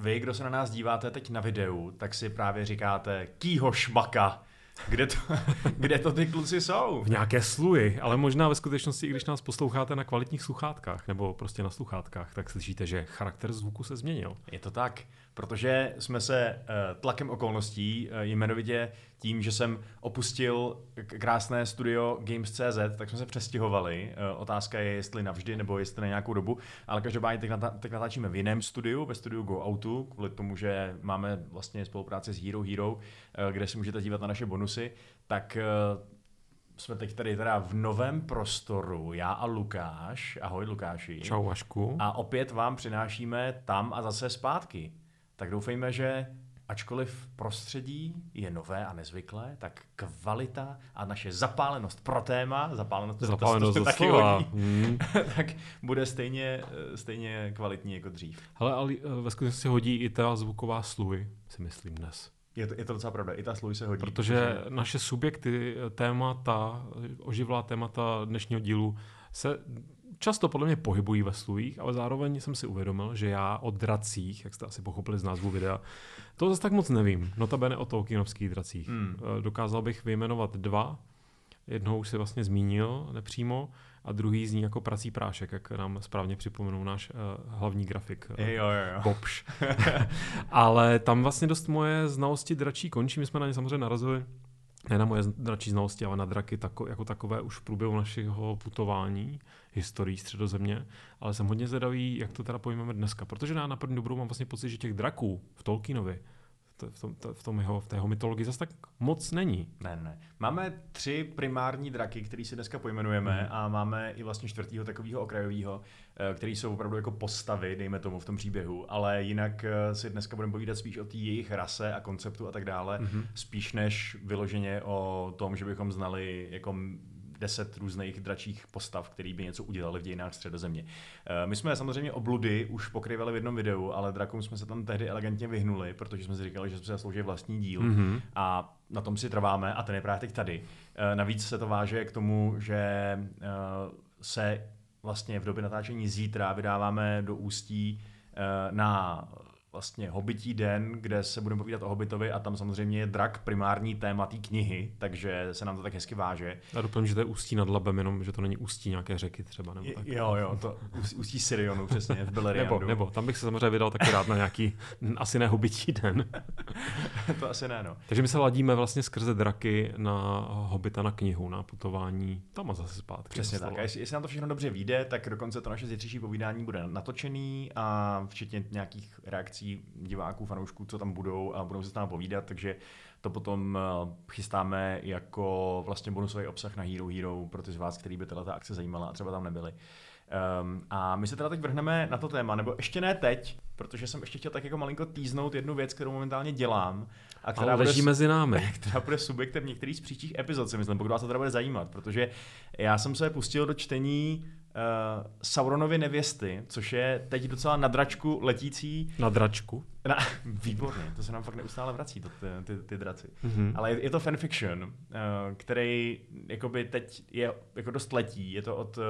vy, kdo se na nás díváte teď na videu, tak si právě říkáte, kýho šmaka, kde to, kde to ty kluci jsou? V nějaké sluji, ale možná ve skutečnosti, i když nás posloucháte na kvalitních sluchátkách nebo prostě na sluchátkách, tak slyšíte, že charakter zvuku se změnil. Je to tak protože jsme se uh, tlakem okolností, uh, jmenovitě tím, že jsem opustil krásné studio Games.cz, tak jsme se přestěhovali. Uh, otázka je, jestli navždy nebo jestli na nějakou dobu, ale každopádně teď, natáčíme v jiném studiu, ve studiu Go Outu, kvůli tomu, že máme vlastně spolupráci s Hero Hero, uh, kde si můžete dívat na naše bonusy, tak uh, jsme teď tady teda v novém prostoru, já a Lukáš. Ahoj Lukáši. Čau Vašku. A opět vám přinášíme tam a zase zpátky tak doufejme, že ačkoliv prostředí je nové a nezvyklé, tak kvalita a naše zapálenost pro téma, zapálenost, zapálenost to, to, taky hodí, hmm. tak bude stejně, stejně kvalitní jako dřív. Hele, ale eh, ve skutečnosti hodí i ta zvuková sluj, si myslím dnes. Je to, je to docela pravda, i ta sluj se hodí. Protože, protože naše subjekty, témata, oživlá témata dnešního dílu se často podle mě pohybují ve slujích, ale zároveň jsem si uvědomil, že já o dracích, jak jste asi pochopili z názvu videa, to zase tak moc nevím. Notabene o Tolkienovských dracích. Hmm. Eh, dokázal bych vyjmenovat dva. Jednoho už si vlastně zmínil nepřímo a druhý zní jako prací prášek, jak nám správně připomenul náš uh, hlavní grafik uh, jo, jo, jo. Bobš. Ale tam vlastně dost moje znalosti dračí končí. My jsme na ně samozřejmě narazili ne na moje dračí znalosti, ale na draky tako, jako takové už v průběhu našeho putování, historií středozemě, ale jsem hodně zvědavý, jak to teda pojmeme dneska, protože já na první dobrou mám vlastně pocit, že těch draků v Tolkienovi v, tom, v, tom jeho, v té jeho mytologii zase tak moc není. Ne, ne. Máme tři primární draky, který si dneska pojmenujeme mm. a máme i vlastně čtvrtýho takového okrajového, eh, který jsou opravdu jako postavy, dejme tomu, v tom příběhu, ale jinak eh, si dneska budeme povídat spíš o té jejich rase a konceptu a tak dále, mm-hmm. spíš než vyloženě o tom, že bychom znali jako deset různých dračích postav, který by něco udělali v dějinách středozemě. Eh, my jsme samozřejmě obludy už pokryvali v jednom videu, ale drakům jsme se tam tehdy elegantně vyhnuli, protože jsme si říkali, že se zaslouží vlastní díl mm-hmm. a na tom si trváme a ten je právě teď tady. Eh, navíc se to váže k tomu, že eh, se vlastně v době natáčení zítra vydáváme do ústí na vlastně Hobití den, kde se budeme povídat o Hobitovi a tam samozřejmě je drak primární téma té knihy, takže se nám to tak hezky váže. A doplním, že to je ústí nad Labem, jenom že to není ústí nějaké řeky třeba. Nebo tak. Jo, jo, to ústí Sirionu přesně, v Beleriandu. nebo, nebo, tam bych se samozřejmě vydal taky rád na nějaký, asi ne Hobití den. to asi ne, no. Takže my se ladíme vlastně skrze draky na Hobita na knihu, na putování tam a zase zpátky. Přesně tak. A jestli, jestli nám to všechno dobře vyjde, tak dokonce to naše zítřejší povídání bude natočený a včetně nějakých reakcí reakcí diváků, fanoušků, co tam budou a budou se tam povídat, takže to potom eh, chystáme jako vlastně bonusový obsah na Hero Hero pro ty z vás, který by tato akce zajímala a třeba tam nebyli. Um, a my se teda teď vrhneme na to téma, nebo ještě ne teď, protože jsem ještě chtěl tak jako malinko týznout jednu věc, kterou momentálně dělám. A která Ale leží bude, mezi námi. Která bude subjektem některých z příštích epizod, si myslím, pokud vás to teda bude zajímat, protože já jsem se pustil do čtení uh, Sauronovy nevěsty, což je teď docela na dračku letící... Na dračku? Na, výborně, to se nám fakt neustále vrací, to, ty, ty, ty draci. Mm-hmm. Ale je, je to fanfiction, uh, který jakoby teď je jako dost letí, je to od uh,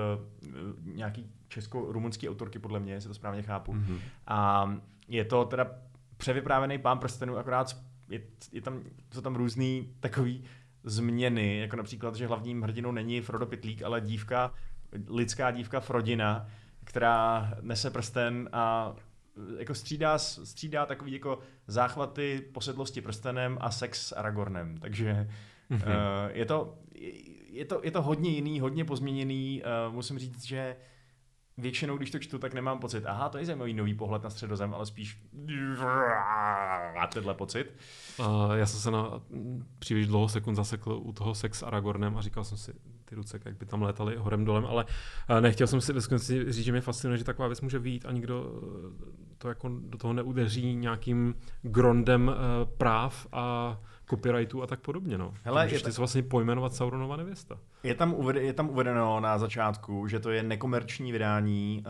nějaký česko-rumunský autorky, podle mě, jestli to správně chápu. Mm-hmm. A je to teda převyprávěný pán prstenů, akorát je, je tam, jsou tam různý takový změny, jako například, že hlavním hrdinou není Frodo Pitlík, ale dívka lidská dívka Frodina, která nese prsten a jako střídá, střídá takový jako záchvaty posedlosti prstenem a sex s Aragornem. Takže mm-hmm. uh, je, to, je, to, je to hodně jiný, hodně pozměněný. Uh, musím říct, že většinou, když to čtu, tak nemám pocit, aha, to je zajímavý nový pohled na středozem, ale spíš tenhle pocit. Uh, já jsem se na příliš dlouho sekund zasekl u toho sex s Aragornem a říkal jsem si, ty ruce, jak by tam létaly horem dolem, ale uh, nechtěl jsem si ve říct, že mě fascinuje, že taková věc může vyjít a nikdo eh, to jako do toho neudeří nějakým grondem uh, práv a copyrightu a tak podobně. No. Hele, Můžeš ty vlastně pojmenovat Sauronova nevěsta. Je tam, uved, je tam uvedeno na začátku, že to je nekomerční vydání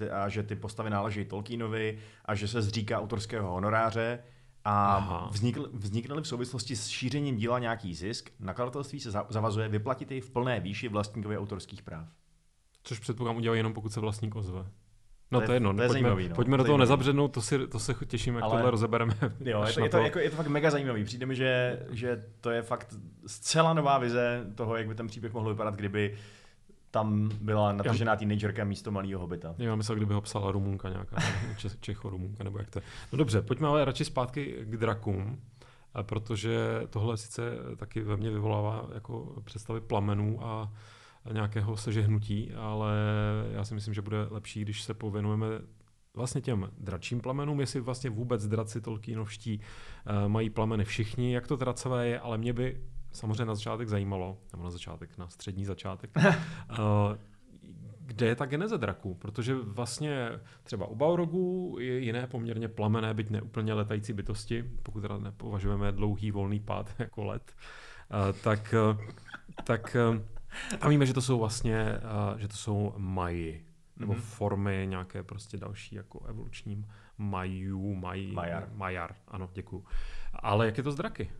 uh, a že ty postavy náleží Tolkienovi a že se zříká autorského honoráře a vznikl, vznikl v souvislosti s šířením díla nějaký zisk, nakladatelství se zavazuje vyplatit jej v plné výši vlastníkovi autorských práv. Což předpokládám udělají jenom pokud se vlastník ozve. No to je jedno, to je pojďme, zajímavý, no. pojďme do toho Zajímavý. nezabřednout, to, si, to se těším, jak Ale- tohle rozebereme. Jo, je to, je, to, jako, je to fakt mega zajímavý. Přijde mi, že, že to je fakt zcela nová vize toho, jak by ten příběh mohl vypadat, kdyby tam byla natržená teenagerka místo malého hobita. Já myslel, kdyby ho psala Rumunka nějaká, Če- Čecho-Rumunka, nebo jak to je. No dobře, pojďme ale radši zpátky k drakům, a protože tohle sice taky ve mně vyvolává jako představy plamenů a, a nějakého sežehnutí, ale já si myslím, že bude lepší, když se pověnujeme vlastně těm dračím plamenům, jestli vlastně vůbec draci Tolkienovští eh, mají plameny všichni, jak to dracové je, ale mě by samozřejmě na začátek zajímalo, nebo na začátek, na střední začátek, eh, kde je ta geneze draků, protože vlastně třeba u Balrogů je jiné poměrně plamené, byť neúplně letající bytosti, pokud teda nepovažujeme dlouhý volný pád jako let, eh, tak, eh, tak a víme, že to jsou vlastně, že to jsou maji, nebo Mhm. formy nějaké prostě další jako evoluční majů, maj, Majar. majar, ano, děkuju. Ale jak je to s draky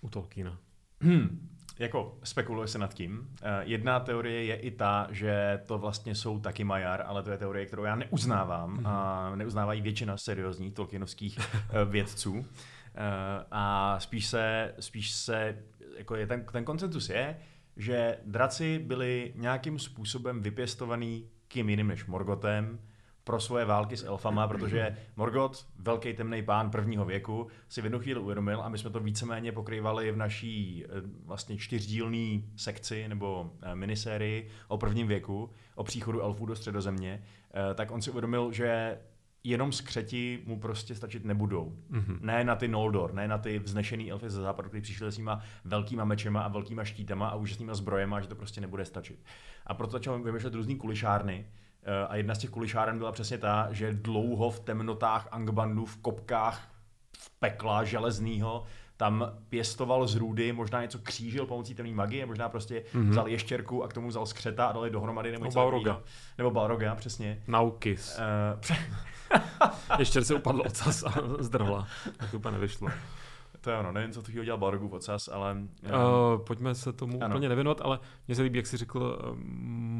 u Tolkiena? Hmm. Jako spekuluje se nad tím. Eh, Jedna teorie je i ta, že to vlastně jsou taky Majar, ale to je teorie, kterou já neuznávám a neuznávají většina seriózních tolkienovských eh, vědců. Eh, A spíš se, spíš se jako je ten, ten koncentus je, že draci byli nějakým způsobem vypěstovaný kým jiným než Morgotem pro svoje války s elfama, protože Morgoth, velký temný pán prvního věku, si v jednu chvíli uvědomil a my jsme to víceméně pokrývali v naší eh, vlastně čtyřdílné sekci nebo eh, minisérii o prvním věku, o příchodu elfů do středozemě, eh, tak on si uvědomil, že jenom skřeti mu prostě stačit nebudou. Mhm. Ne na ty Noldor, ne na ty vznešený elfy ze západu, kteří přišli s těma velkýma mečema a velkýma štítama a úžasnýma zbrojema, že to prostě nebude stačit. A proto začal vymýšlet různý kulišárny. Eh, A jedna z těch kulišáren byla přesně ta, že dlouho v temnotách Angbandu, v kopkách, v pekla železnýho, tam pěstoval z růdy, možná něco křížil pomocí temné magie, možná prostě Mhm. mm-hmm. vzal ještěrku a k tomu vzal skřeta a dali dohromady nebo něco Balroga. Nebo Balroga, přesně. Naukis. Uh, pře- Ještě se upadl ocas a zdrhla. Tak to úplně nevyšlo. To je ono, nevím, co to chtěl dělat Balrogův ocas, ale... Uh, pojďme se tomu Ano. úplně nevěnovat, ale mně se líbí, jak jsi řekl uh,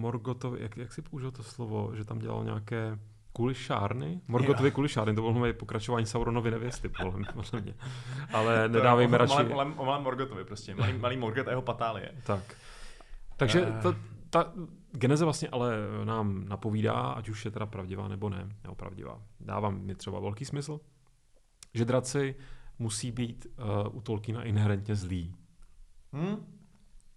Morgotovi, jak, jak jsi použil to slovo, že tam dělal nějaké kulišárny? Morgotovi kulišárny, to bylo moje pokračování Sauronovy nevěsty, podle mě. mě. Ale nedávejme radši... o malém- O malém Morgotovi prostě, malý, malý Morgot a jeho patálie. Tak. Takže Eh. ta, ta geneze vlastně ale nám napovídá, ať už je teda pravdivá nebo ne, nebo pravdivá. Dává mi třeba velký smysl, že draci musí být uh, u Tolkiena inherentně zlí. Hmm?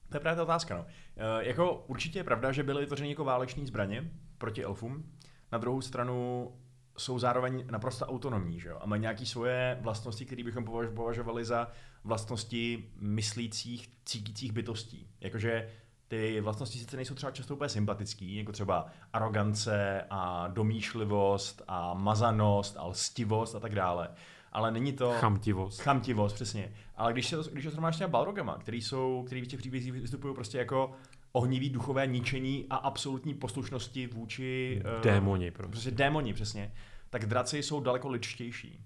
To je právě ta otázka. No. E, jako určitě je pravda, že byly vytvořeny jako váleční zbraně proti elfům. Na druhou stranu jsou zároveň naprosto autonomní, že jo? A mají nějaké svoje vlastnosti, které bychom považ- považovali za vlastnosti myslících, cítících bytostí. Jakože ty vlastnosti sice nejsou třeba často úplně sympatický, jako třeba arogance a domýšlivost a mazanost a lstivost a tak dále. Ale není to... Chamtivost. Chamtivost, přesně. Ale když se to, když to srovnáš s těma Balrogama, který jsou, který v těch příbězích vystupují prostě jako ohnivý duchové ničení a absolutní poslušnosti vůči... eh, Démoni, prostě. Prostě démoni, přesně. Tak draci jsou daleko ličtější.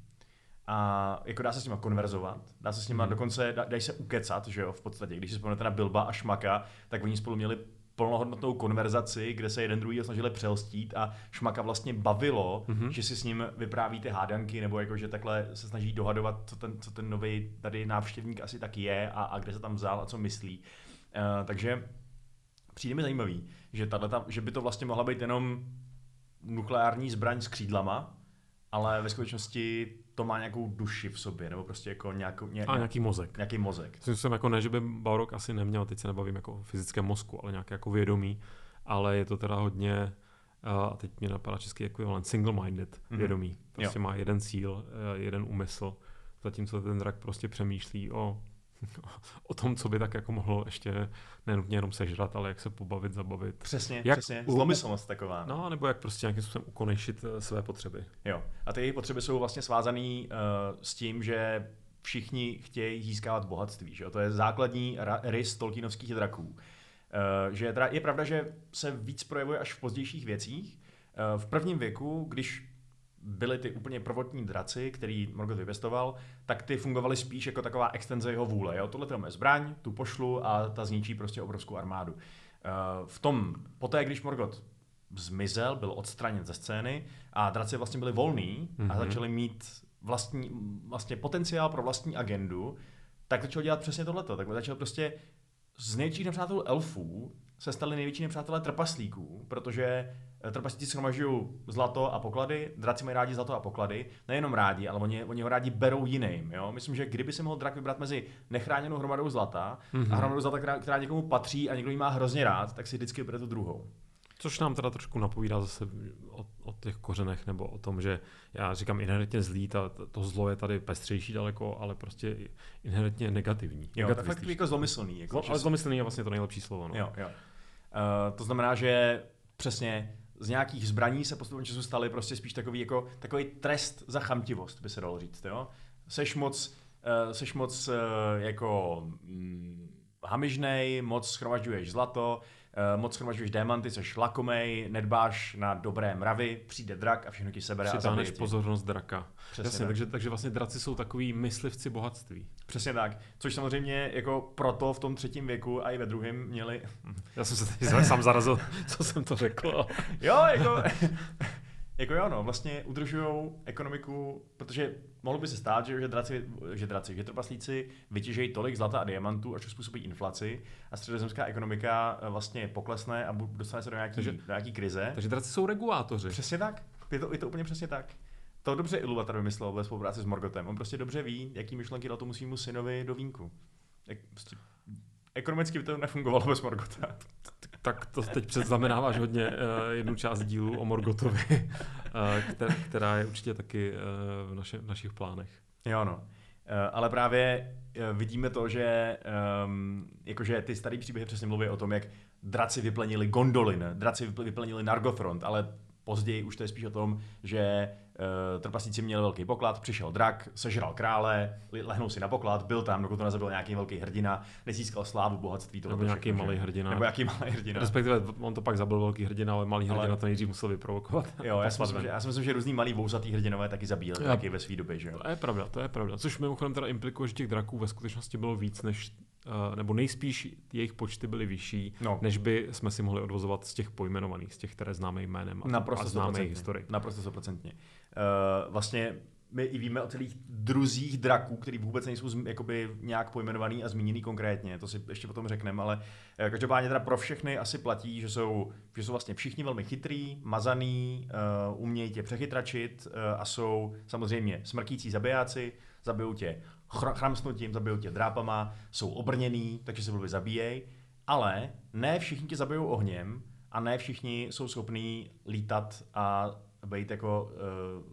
A jako dá se s nima konverzovat, dá se s nima Mhm. dokonce, dá, dají se ukecat, že jo, v podstatě. Když si vzpomenete na Bilba a Šmaka, tak oni spolu měli plnohodnotnou konverzaci, kde se jeden druhý snažili přelstít a Šmaka vlastně bavilo, Mhm. mm-hmm. že si s ním vyprávíte hádanky, nebo jako, že takhle se snaží dohadovat, co ten, co ten nový tady návštěvník asi tak je a, a kde se tam vzal a co myslí. Uh, takže přijde mi zajímavý, že, tato, že by to vlastně mohla být jenom nukleární zbraň s křídlama, ale ve skutečnosti to má nějakou duši v sobě, nebo prostě jako nějakou, ně, A nějaký mozek. nějaký mozek. Myslím jsem jako ne, že by Balrog asi neměl, teď se nebavím jako o fyzickém mozku, ale nějaké jako vědomí, ale je to teda hodně, a teď mě napadá český ekvivalent, single-minded Mhm. vědomí. Prostě má jeden cíl, eh, jeden úmysl, zatímco ten drak prostě přemýšlí o, o tom, co by tak jako mohl ještě nenutně jenom sežrat, ale jak se pobavit, zabavit. Přesně, Jak přesně. u- Zlomyslnost taková. No, nebo jak prostě nějakým způsobem ukonejšit eh, své potřeby. Jo. A ty potřeby jsou vlastně svázané uh, s tím, že všichni chtějí získávat bohatství. Že? jo? To je základní ra- rys tolkienovských draků. Uh, že teda je pravda, že se víc projevuje až v pozdějších věcích. Uh, v prvním věku, když byli ty úplně prvotní draci, který Morgoth vypěstoval, tak ty fungovaly spíš jako taková extenze jeho vůle. Jo? Tohle je zbraň, tu pošlu a ta zničí prostě obrovskou armádu. Uh, v tom, poté, když Morgoth zmizel, byl odstraněn ze scény a draci vlastně byli volní mm-hmm. a Mhm. začali mít vlastní, vlastně potenciál pro vlastní agendu, tak začal dělat přesně tohleto. Tak začal prostě z největších nepřátel elfů se stali největší nepřátelé trpaslíků, protože eh, trpaslíci shromažují zlato a poklady, draci mají rádi zlato a poklady, nejenom rádi, ale oni, oni ho rádi berou jiným. Jo? Myslím, že kdyby si mohl drak vybrat mezi nechráněnou hromadou zlata mm-hmm. a hromadou zlata, která, která někomu patří a někdo ji má hrozně rád, tak si vždycky vybere tu druhou. Což nám teda trošku napovídá zase o, o těch kořenech, nebo o tom, že já říkám inherentně zlý, ta, to zlo je tady pestřejší daleko, ale prostě inherentně negativní. Jo, to je fakt jako zlomyslný. Jako, Zlo, ale zlomyslný je vlastně to nejlepší slovo. No. Jo, jo. Uh, to znamená, že přesně z nějakých zbraní se postupem času staly prostě spíš takový, jako, takový trest za chamtivost, by se dalo říct. Jo? Seš moc, uh, seš moc uh, jako mm, hamižnej, moc schromažďuješ zlato, moc schromažďuješ démanty, seš lakomej, nedbáš na dobré mravy, přijde drak a všechno ti sebere a Přitáhneš zabije tě. pozornost draka. Přesně Jasně, tak. takže, takže vlastně draci jsou takový myslivci bohatství. Přesně tak. Což samozřejmě jako proto v tom třetím věku a i ve druhém měli Já jsem se teď sám zarazil, co jsem to řekl. Jo, jako, jako jo, no, vlastně udržují ekonomiku, protože mohlo by se stát, že, že draci, že draci, že trpaslíci vytěžejí tolik zlata a diamantů, až to způsobí inflaci a středozemská ekonomika eh, vlastně poklesne a dostane se do nějaký, Takže- do nějaký krize. Takže draci jsou regulátoři. Přesně tak. Je to, je to úplně přesně tak. To dobře Iluvatar vymyslel ve spolupráci s Morgotem. On prostě dobře ví, jaký myšlenky dal tomu svýmu synovi do vínku. Jak, prostě, ekonomicky by to nefungovalo bez Morgota. Tak to teď předznamenáváš hodně uh, jednu část dílu o Morgotovi, uh, která, je určitě taky uh, v, naše, v našich plánech. Jo, no. Eh, Ale právě eh, vidíme to, že um, jakože ty starý příběhy přesně mluví o tom, jak draci vyplenili Gondolin, draci vypl- vyplenili Nargothrond, ale později už to je spíš o tom, že uh, trpaslíci měli velký poklad, přišel drak, sežral krále, lehnul si na poklad, byl tam, dokud to nezabil nějaký velký hrdina, nezískal slávu, bohatství. tohle Nebo nějaký všechno, malý hrdina. Nebo nějaký malý hrdina. Respektive on to pak zabil velký hrdina, ale malý Ale- hrdina to nejdřív musel vyprovokovat. Jo, já si, myslím, že, já si myslím, že různý malý vousatý hrdinové taky zabíjeli taky ve své době, že jo. To je pravda, to je pravda. Což mimochodem teda implikuje, že těch draků ve skutečnosti bylo víc, než, nebo nejspíš jejich počty byly vyšší, No. než by jsme si mohli odvozovat z těch pojmenovaných, z těch, které známe jménem a, Naprosto a známe jejich historii. Naprosto stoprocentně. Uh, vlastně my i víme o celých druzích draků, který vůbec nejsou jakoby nějak pojmenovaný a zmíněný konkrétně, to si ještě potom řekneme, ale eh, každopádně teda pro všechny asi platí, že jsou, že jsou vlastně všichni velmi chytrý, mazaný, uh, umějí tě přechytračit uh, a jsou samozřejmě smrtící zabijáci, zabijou tě chramsnutím, zabijou tě drápama, jsou obrněný, takže se blbě zabíjej, ale ne všichni tě zabijou ohněm a ne všichni jsou schopní lítat a být jako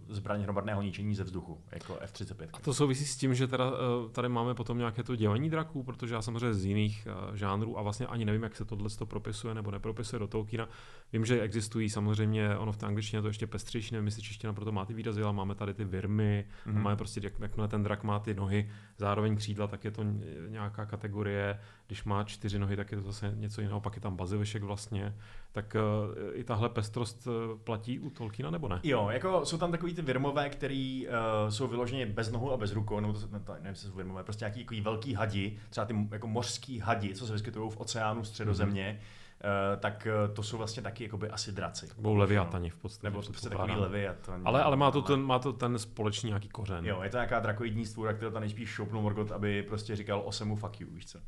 uh, zbraň hromadného ničení ze vzduchu, jako F-35. A to souvisí s tím, že teda, eh, tady máme potom nějaké to dělení draků, protože já samozřejmě z jiných eh, žánrů a vlastně ani nevím, jak se tohle to propisuje nebo nepropisuje do Tolkiena. Vím, že existují samozřejmě, ono v té angličtině je to ještě pestřejší, nevím, jestli čeština proto má ty výrazy, ale máme tady ty virmy, mm-hmm. Mhm. máme prostě, jak, jakmile ten drak má ty nohy, zároveň křídla, tak je to nějaká kategorie, když má čtyři nohy, tak je to zase něco jiného, pak je tam bazilišek vlastně, tak uh, i tahle pestrost eh, platí u Tolkiena nebo ne? Jo, jako jsou tam takový ty virmové, který uh, jsou vyloženě bez nohou a bez rukou, nebo to, nevím, jestli jsou virmové, prostě nějaký takový velký hadi, třeba ty jako mořský hadi, co se vyskytují v oceánu středozemě, mm-hmm. Uh, tak uh, to jsou vlastně taky jakoby asi draci. Budou leviatani v podstatě. Nebo prostě takový předpokládám. leviatan. Ale, ale má, to ten, má to ten společný nějaký kořen. Jo, je to nějaká drakoidní stvůra, kterou tam nejspíš šoupnul Morgot, aby prostě říkal osemu fuck you, víš co.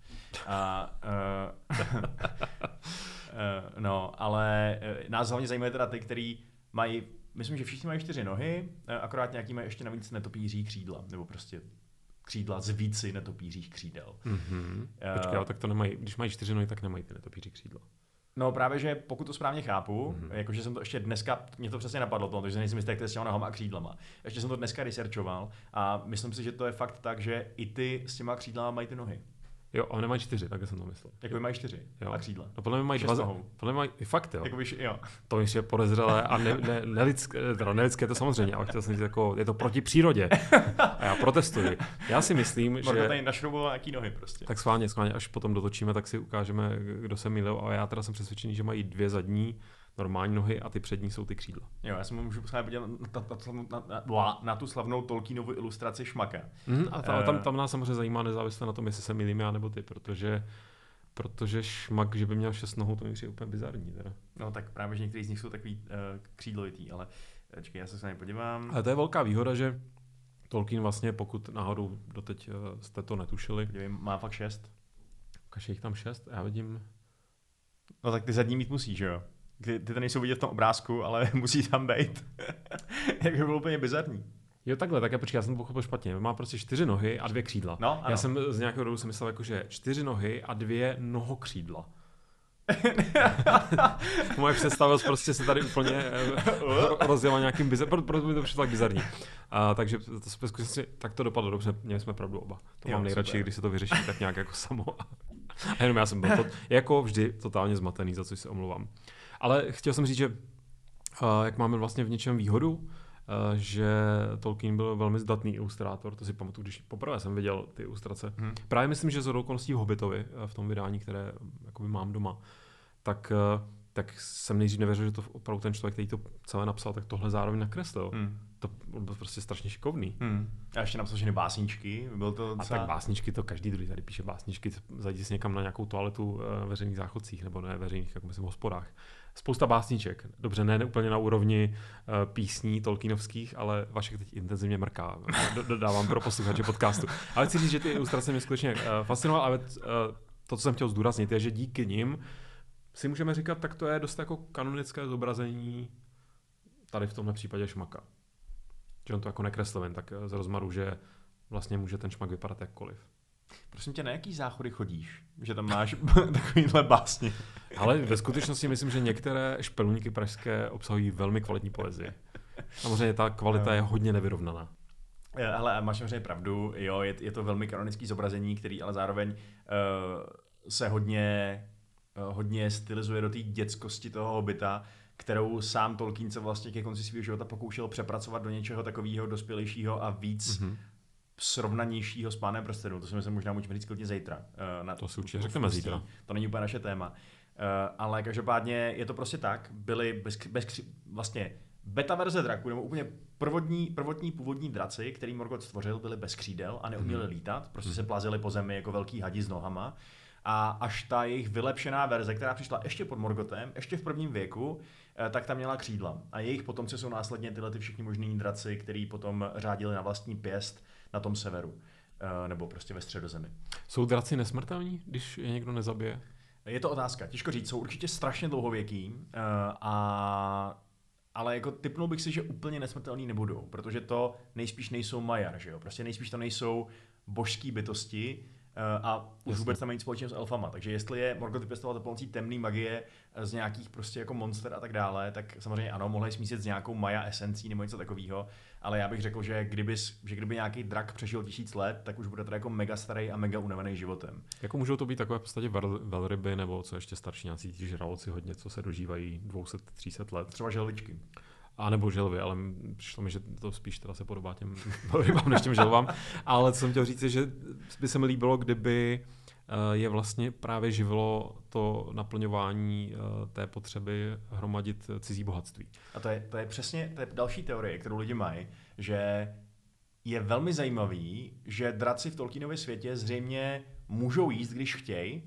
A, uh, uh, no, ale nás hlavně zajímají teda ty, který mají, myslím, že všichni mají čtyři nohy, akorát nějaký mají ještě navíc netopíří křídla, nebo prostě křídla z víci netopířích křídel. Mm-hmm. Eh, Počkej, ale tak to nemají, když mají čtyři nohy, tak nemají ty netopíří křídla. No právě, že pokud to správně chápu, Mhm. mm-hmm. jakože jsem to ještě dneska, mě to přesně napadlo, to, takže nejsem jistý, jak to je s těma nohama a křídlama. Ještě jsem to dneska researchoval a myslím si, že to je fakt tak, že i ty s těma křídlama mají ty nohy. Jo, ale nemají čtyři, tak jsem to myslel. Jakoby mají čtyři Jo. a křídla. No podle mě mají Šest dva, nohou. podle mě mají, fakt jo, Jakoby, jo. to je podezřelé a ne, ne, nelidské, teda nelidské to samozřejmě, ale chtěl jsem říct jako, je to proti přírodě a já protestuji. Já si myslím, Morgan že... tady našrouboval nějaký nohy prostě. Tak schválně, schválně, až potom dotočíme, tak si ukážeme, kdo se mýlil, ale já teda jsem přesvědčený, že mají dvě zadní normální nohy a ty přední jsou ty křídla. Jo, já se můžu právě podívat na, na, na, na, na, tu slavnou Tolkienovu ilustraci Šmaka. Mm, a ta, Eh. tam, tam nás samozřejmě zajímá nezávisle na tom, jestli se milím já nebo ty, protože Protože šmak, že by měl šest nohou, to mi přijde úplně bizarní. Teda. No tak právě, že některý z nich jsou takový uh, křídlovitý, ale eh, čekaj, já se s podívám. Ale to je velká výhoda, že Tolkien vlastně, pokud náhodou doteď uh, jste to netušili. Podívej, má fakt šest. Ukaž jich tam šest, já vidím. No tak ty zadní mít musí, že jo? Ty, ty to nejsou vidět v tom obrázku, ale musí tam být. Jak by bylo úplně bizarní. Jo, takhle, tak já počkej, já jsem to pochopil špatně. Má prostě čtyři nohy a dvě křídla. No, ano. Já jsem z nějakého důvodu jsem myslel, jako, že čtyři nohy a dvě nohokřídla. Moje představost prostě se tady úplně eh, rozjela nějakým bizar, proto mi to přišlo tak bizarní. A, takže to jsme zkusili, tak to dopadlo dobře, měli jsme pravdu oba. To jo, mám nejradši, super. když se to vyřeší tak nějak jako samo. A jenom já jsem byl to, jako vždy totálně zmatený, za což se omlouvám. Ale chtěl jsem říct, že uh, jak máme vlastně v něčem výhodu, Eh, že Tolkien byl velmi zdatný ilustrátor, to si pamatuju, když poprvé jsem viděl ty ilustrace. Hmm. Právě myslím, že z okolností v Hobbitovi, eh, v tom vydání, které eh, jakoby mám doma, tak, tak jsem nejdřív nevěřil, že to opravdu ten člověk, který to celé napsal, tak tohle zároveň nakreslil. Hmm. To byl prostě strašně šikovný. Hmm. A ještě napsal že básničky. Byl to docela... A tak básničky, to každý druhý tady píše básničky. Zajdi si někam na nějakou toaletu ve veřejných záchodcích, nebo ne veřejných, jako myslím v hospodách spousta básniček. Dobře, ne, ne úplně na úrovni uh, písní tolkienovských, ale Vašek teď intenzivně mrká. Dodávám pro posluchače podcastu. Ale chci říct, že ty ilustrace mě skutečně uh, fascinovaly, ale uh, to, co jsem chtěl zdůraznit, je, že díky nim si můžeme říkat, tak to je dost jako kanonické zobrazení tady v tomhle případě šmaka. Že on to jako nekreslil tak z rozmaru, že vlastně může ten šmak vypadat jakkoliv. Prosím tě, na jaký záchody chodíš? Že tam máš takovýhle básně. Ale ve skutečnosti myslím, že některé špelníky pražské obsahují velmi kvalitní poezii. Samozřejmě ta kvalita je hodně nevyrovnaná. Ale máš samozřejmě pravdu, jo, je, je to velmi kanonický zobrazení, který ale zároveň uh, se hodně, uh, hodně stylizuje do té dětskosti toho hobita, kterou sám Tolkien se vlastně ke konci svého života pokoušel přepracovat do něčeho takového dospělejšího a víc mm-hmm srovnanějšího s pánem prstenů. To si myslím, možná můžeme říct klidně zítra. Uh, na, to si určitě řekneme zítra. To není úplně naše téma. Uh, ale každopádně je to prostě tak, byly bez, bez, vlastně beta verze draku, nebo úplně prvotní, prvotní původní draci, který Morgoth stvořil, byly bez křídel a neuměli hmm. lítat, prostě hmm. se plazili po zemi jako velký hadi s nohama. A až ta jejich vylepšená verze, která přišla ještě pod Morgotem, ještě v prvním věku, eh, tak tam měla křídla. A jejich potomci jsou následně tyhle ty všichni možný draci, který potom řádili na vlastní pěst na tom severu. Eh, nebo prostě ve středozemi. Jsou draci nesmrtelní, když je někdo nezabije? Je to otázka, těžko říct. Jsou určitě strašně dlouhověký, eh, a, ale jako typnul bych si, že úplně nesmrtelní nebudou, protože to nejspíš nejsou Majar, že jo? Prostě nejspíš to nejsou božské bytosti, a už vůbec tam nic společného s elfama. Takže jestli je Morgoth vypěstoval pomocí temné magie eh, z nějakých prostě jako monster a tak dále, tak samozřejmě ano, mohli smísit s nějakou Maja esencí nebo něco takového, ale já bych řekl, že kdyby, že kdyby nějaký drak přežil tisíc let, tak už bude to jako mega starý a mega unavený životem. Jako můžou to být takové v podstatě velryby nebo co ještě starší nějaký žraloci hodně, co se dožívají 200-300 let. Třeba želvičky. A nebo želvy, ale přišlo mi, že to spíš teda se podobá těm rybám než těm želvám. Ale co jsem chtěl říct, je, že by se mi líbilo, kdyby eh, je vlastně právě živilo to naplňování eh, té potřeby hromadit cizí bohatství. A to je, to je přesně to je další teorie, kterou lidi mají, že je velmi zajímavý, že draci v Tolkienově světě zřejmě můžou jíst, když chtějí,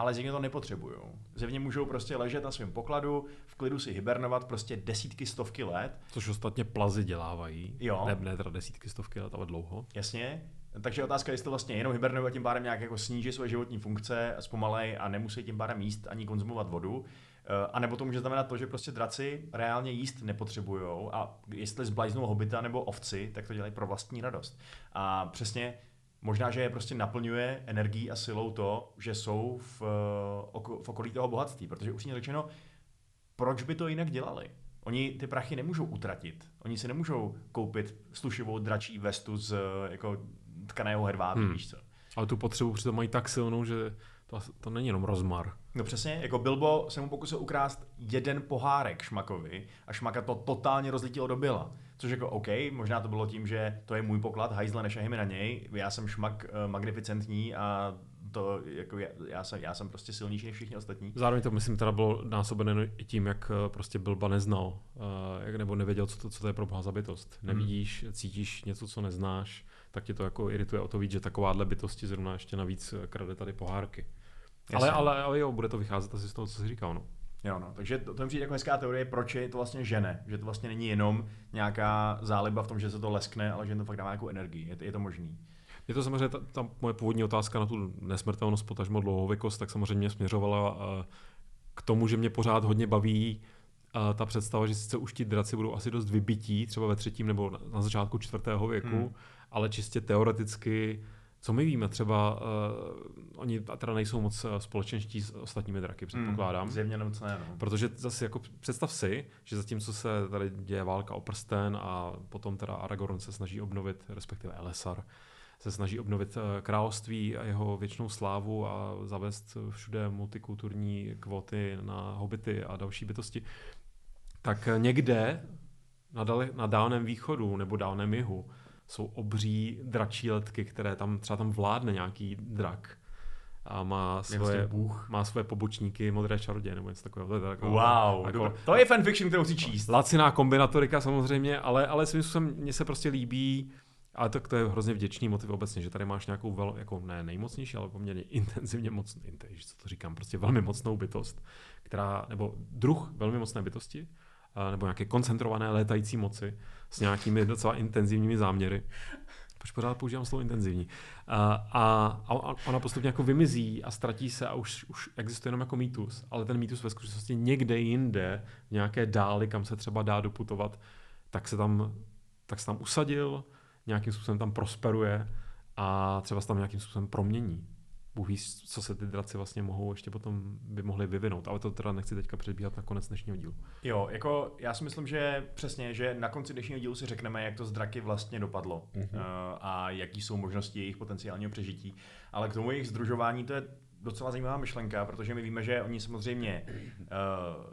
ale zřejmě to nepotřebují. Zřejmě můžou prostě ležet na svém pokladu, v klidu si hibernovat prostě desítky, stovky let. Což ostatně plazy dělávají. Jo. Ne, ne teda desítky, stovky let, ale dlouho. Jasně. Takže otázka je, jestli vlastně jenom hibernují a tím pádem nějak jako sníží svoje životní funkce, zpomalej a nemusí tím pádem jíst ani konzumovat vodu. Eh, a nebo to může znamenat to, že prostě draci reálně jíst nepotřebují a jestli zblajznou hobita nebo ovci, tak to dělají pro vlastní radost. A přesně Možná, že je prostě naplňuje energií a silou to, že jsou v, v okolí toho bohatství, protože upřímně řečeno, proč by to jinak dělali? Oni ty prachy nemůžou utratit. Oni si nemůžou koupit slušivou dračí vestu z jako tkaného hedvábí, hmm. víš co. Ale tu potřebu přitom mají tak silnou, že to, to není jenom rozmar. No přesně, jako Bilbo se mu pokusil ukrást jeden pohárek Šmakovi a Šmaka to totálně rozlítilo do byla. Což jako OK, možná to bylo tím, že to je můj poklad, hajzle nešahejme na něj, já jsem šmak uh, magnificentní a to jako já, já, jsem, já jsem prostě silnější než všichni ostatní. Zároveň to myslím teda bylo násobené i tím, jak eh, prostě Bilba neznal, uh, jak nebo nevěděl, co to, co to je pro boha za bytost. Hmm. Nevidíš, cítíš něco, co neznáš, tak tě to jako irituje o to víc, že takováhle bytosti zrovna ještě navíc krade tady pohárky. Ale, ale, ale jo, bude to vycházet asi z toho, co jsi říkal. No. Jo, no. Takže to, to mi přijde jako hezká teorie, proč je to vlastně žene. Že to vlastně není jenom nějaká záliba v tom, že se to leskne, ale že to fakt dává nějakou energii. Je, to, je to možný. Je to samozřejmě ta, ta moje původní otázka na tu nesmrtelnost, potažmo dlouhověkost, tak samozřejmě směřovala uh, k tomu, že mě pořád hodně baví uh, ta představa, že sice už ti draci budou asi dost vybití, třeba ve třetím nebo na, na začátku čtvrtého věku, hmm. ale čistě teoreticky co my víme, třeba uh, oni teda nejsou moc eh, společenští s ostatními draky, předpokládám. Hmm, zjevně moc ne, no. Protože zase jako představ si, že zatímco se tady děje válka o prsten a potom teda Aragorn se snaží obnovit, respektive Elessar, se snaží obnovit eh, království a jeho věčnou slávu a zavést všude multikulturní kvóty na hobity a další bytosti, tak někde na, dale, na dálném východu nebo dálném jihu jsou obří dračí letky, které tam třeba tam vládne nějaký drak a má svoje, bůh. má svoje pobočníky modré čaroděje nebo něco takového. To je taková, wow, jako, to je fanfiction, kterou si číst. Laciná kombinatorika samozřejmě, ale, ale svým způsobem mně se prostě líbí, ale to, to je hrozně vděčný motiv obecně, že tady máš nějakou vel, jako ne nejmocnější, ale poměrně intenzivně mocnou, co to říkám, prostě velmi mocnou bytost, která, nebo druh velmi mocné bytosti, nebo nějaké koncentrované létající moci s nějakými docela intenzivními záměry. Proč pořád používám slovo intenzivní. A, a, a ona postupně jako vymizí a ztratí se a už, už existuje jenom jako mýtus, ale ten mýtus ve skutečnosti někde jinde, v nějaké dáli, kam se třeba dá doputovat, tak se tam, tak se tam usadil, nějakým způsobem tam prosperuje a třeba se tam nějakým způsobem promění. Bůh ví, co se ty draci vlastně mohou ještě potom by mohli vyvinout, ale to teda nechci teďka předbíhat na konec dnešního dílu. Jo, jako já si myslím, že přesně, že na konci dnešního dílu si řekneme, jak to z draky vlastně dopadlo mm-hmm. a jaký jsou možnosti jejich potenciálního přežití. Ale k tomu jejich združování to je docela zajímavá myšlenka, protože my víme, že oni samozřejmě uh,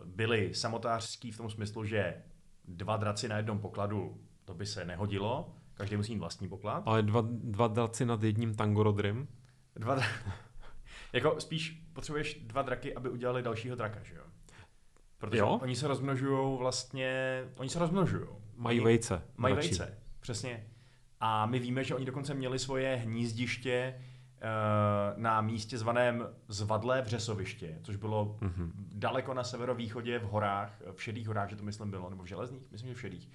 byli samotářský v tom smyslu, že dva draci na jednom pokladu, to by se nehodilo, každý musí mít vlastní poklad. Ale dva, dva draci nad jedním tangorodrym. Dva dra... jako spíš potřebuješ dva draky, aby udělali dalšího draka, že jo? Protože jo? oni se rozmnožují vlastně, oni se rozmnožují. Mají vejce. Mají radši. vejce, přesně. A my víme, že oni dokonce měli svoje hnízdiště uh, na místě zvaném Zvadlé vřesoviště, což bylo mm-hmm. daleko na severovýchodě v horách, v šedých horách, že to myslím bylo, nebo v železných, myslím, že v šedých.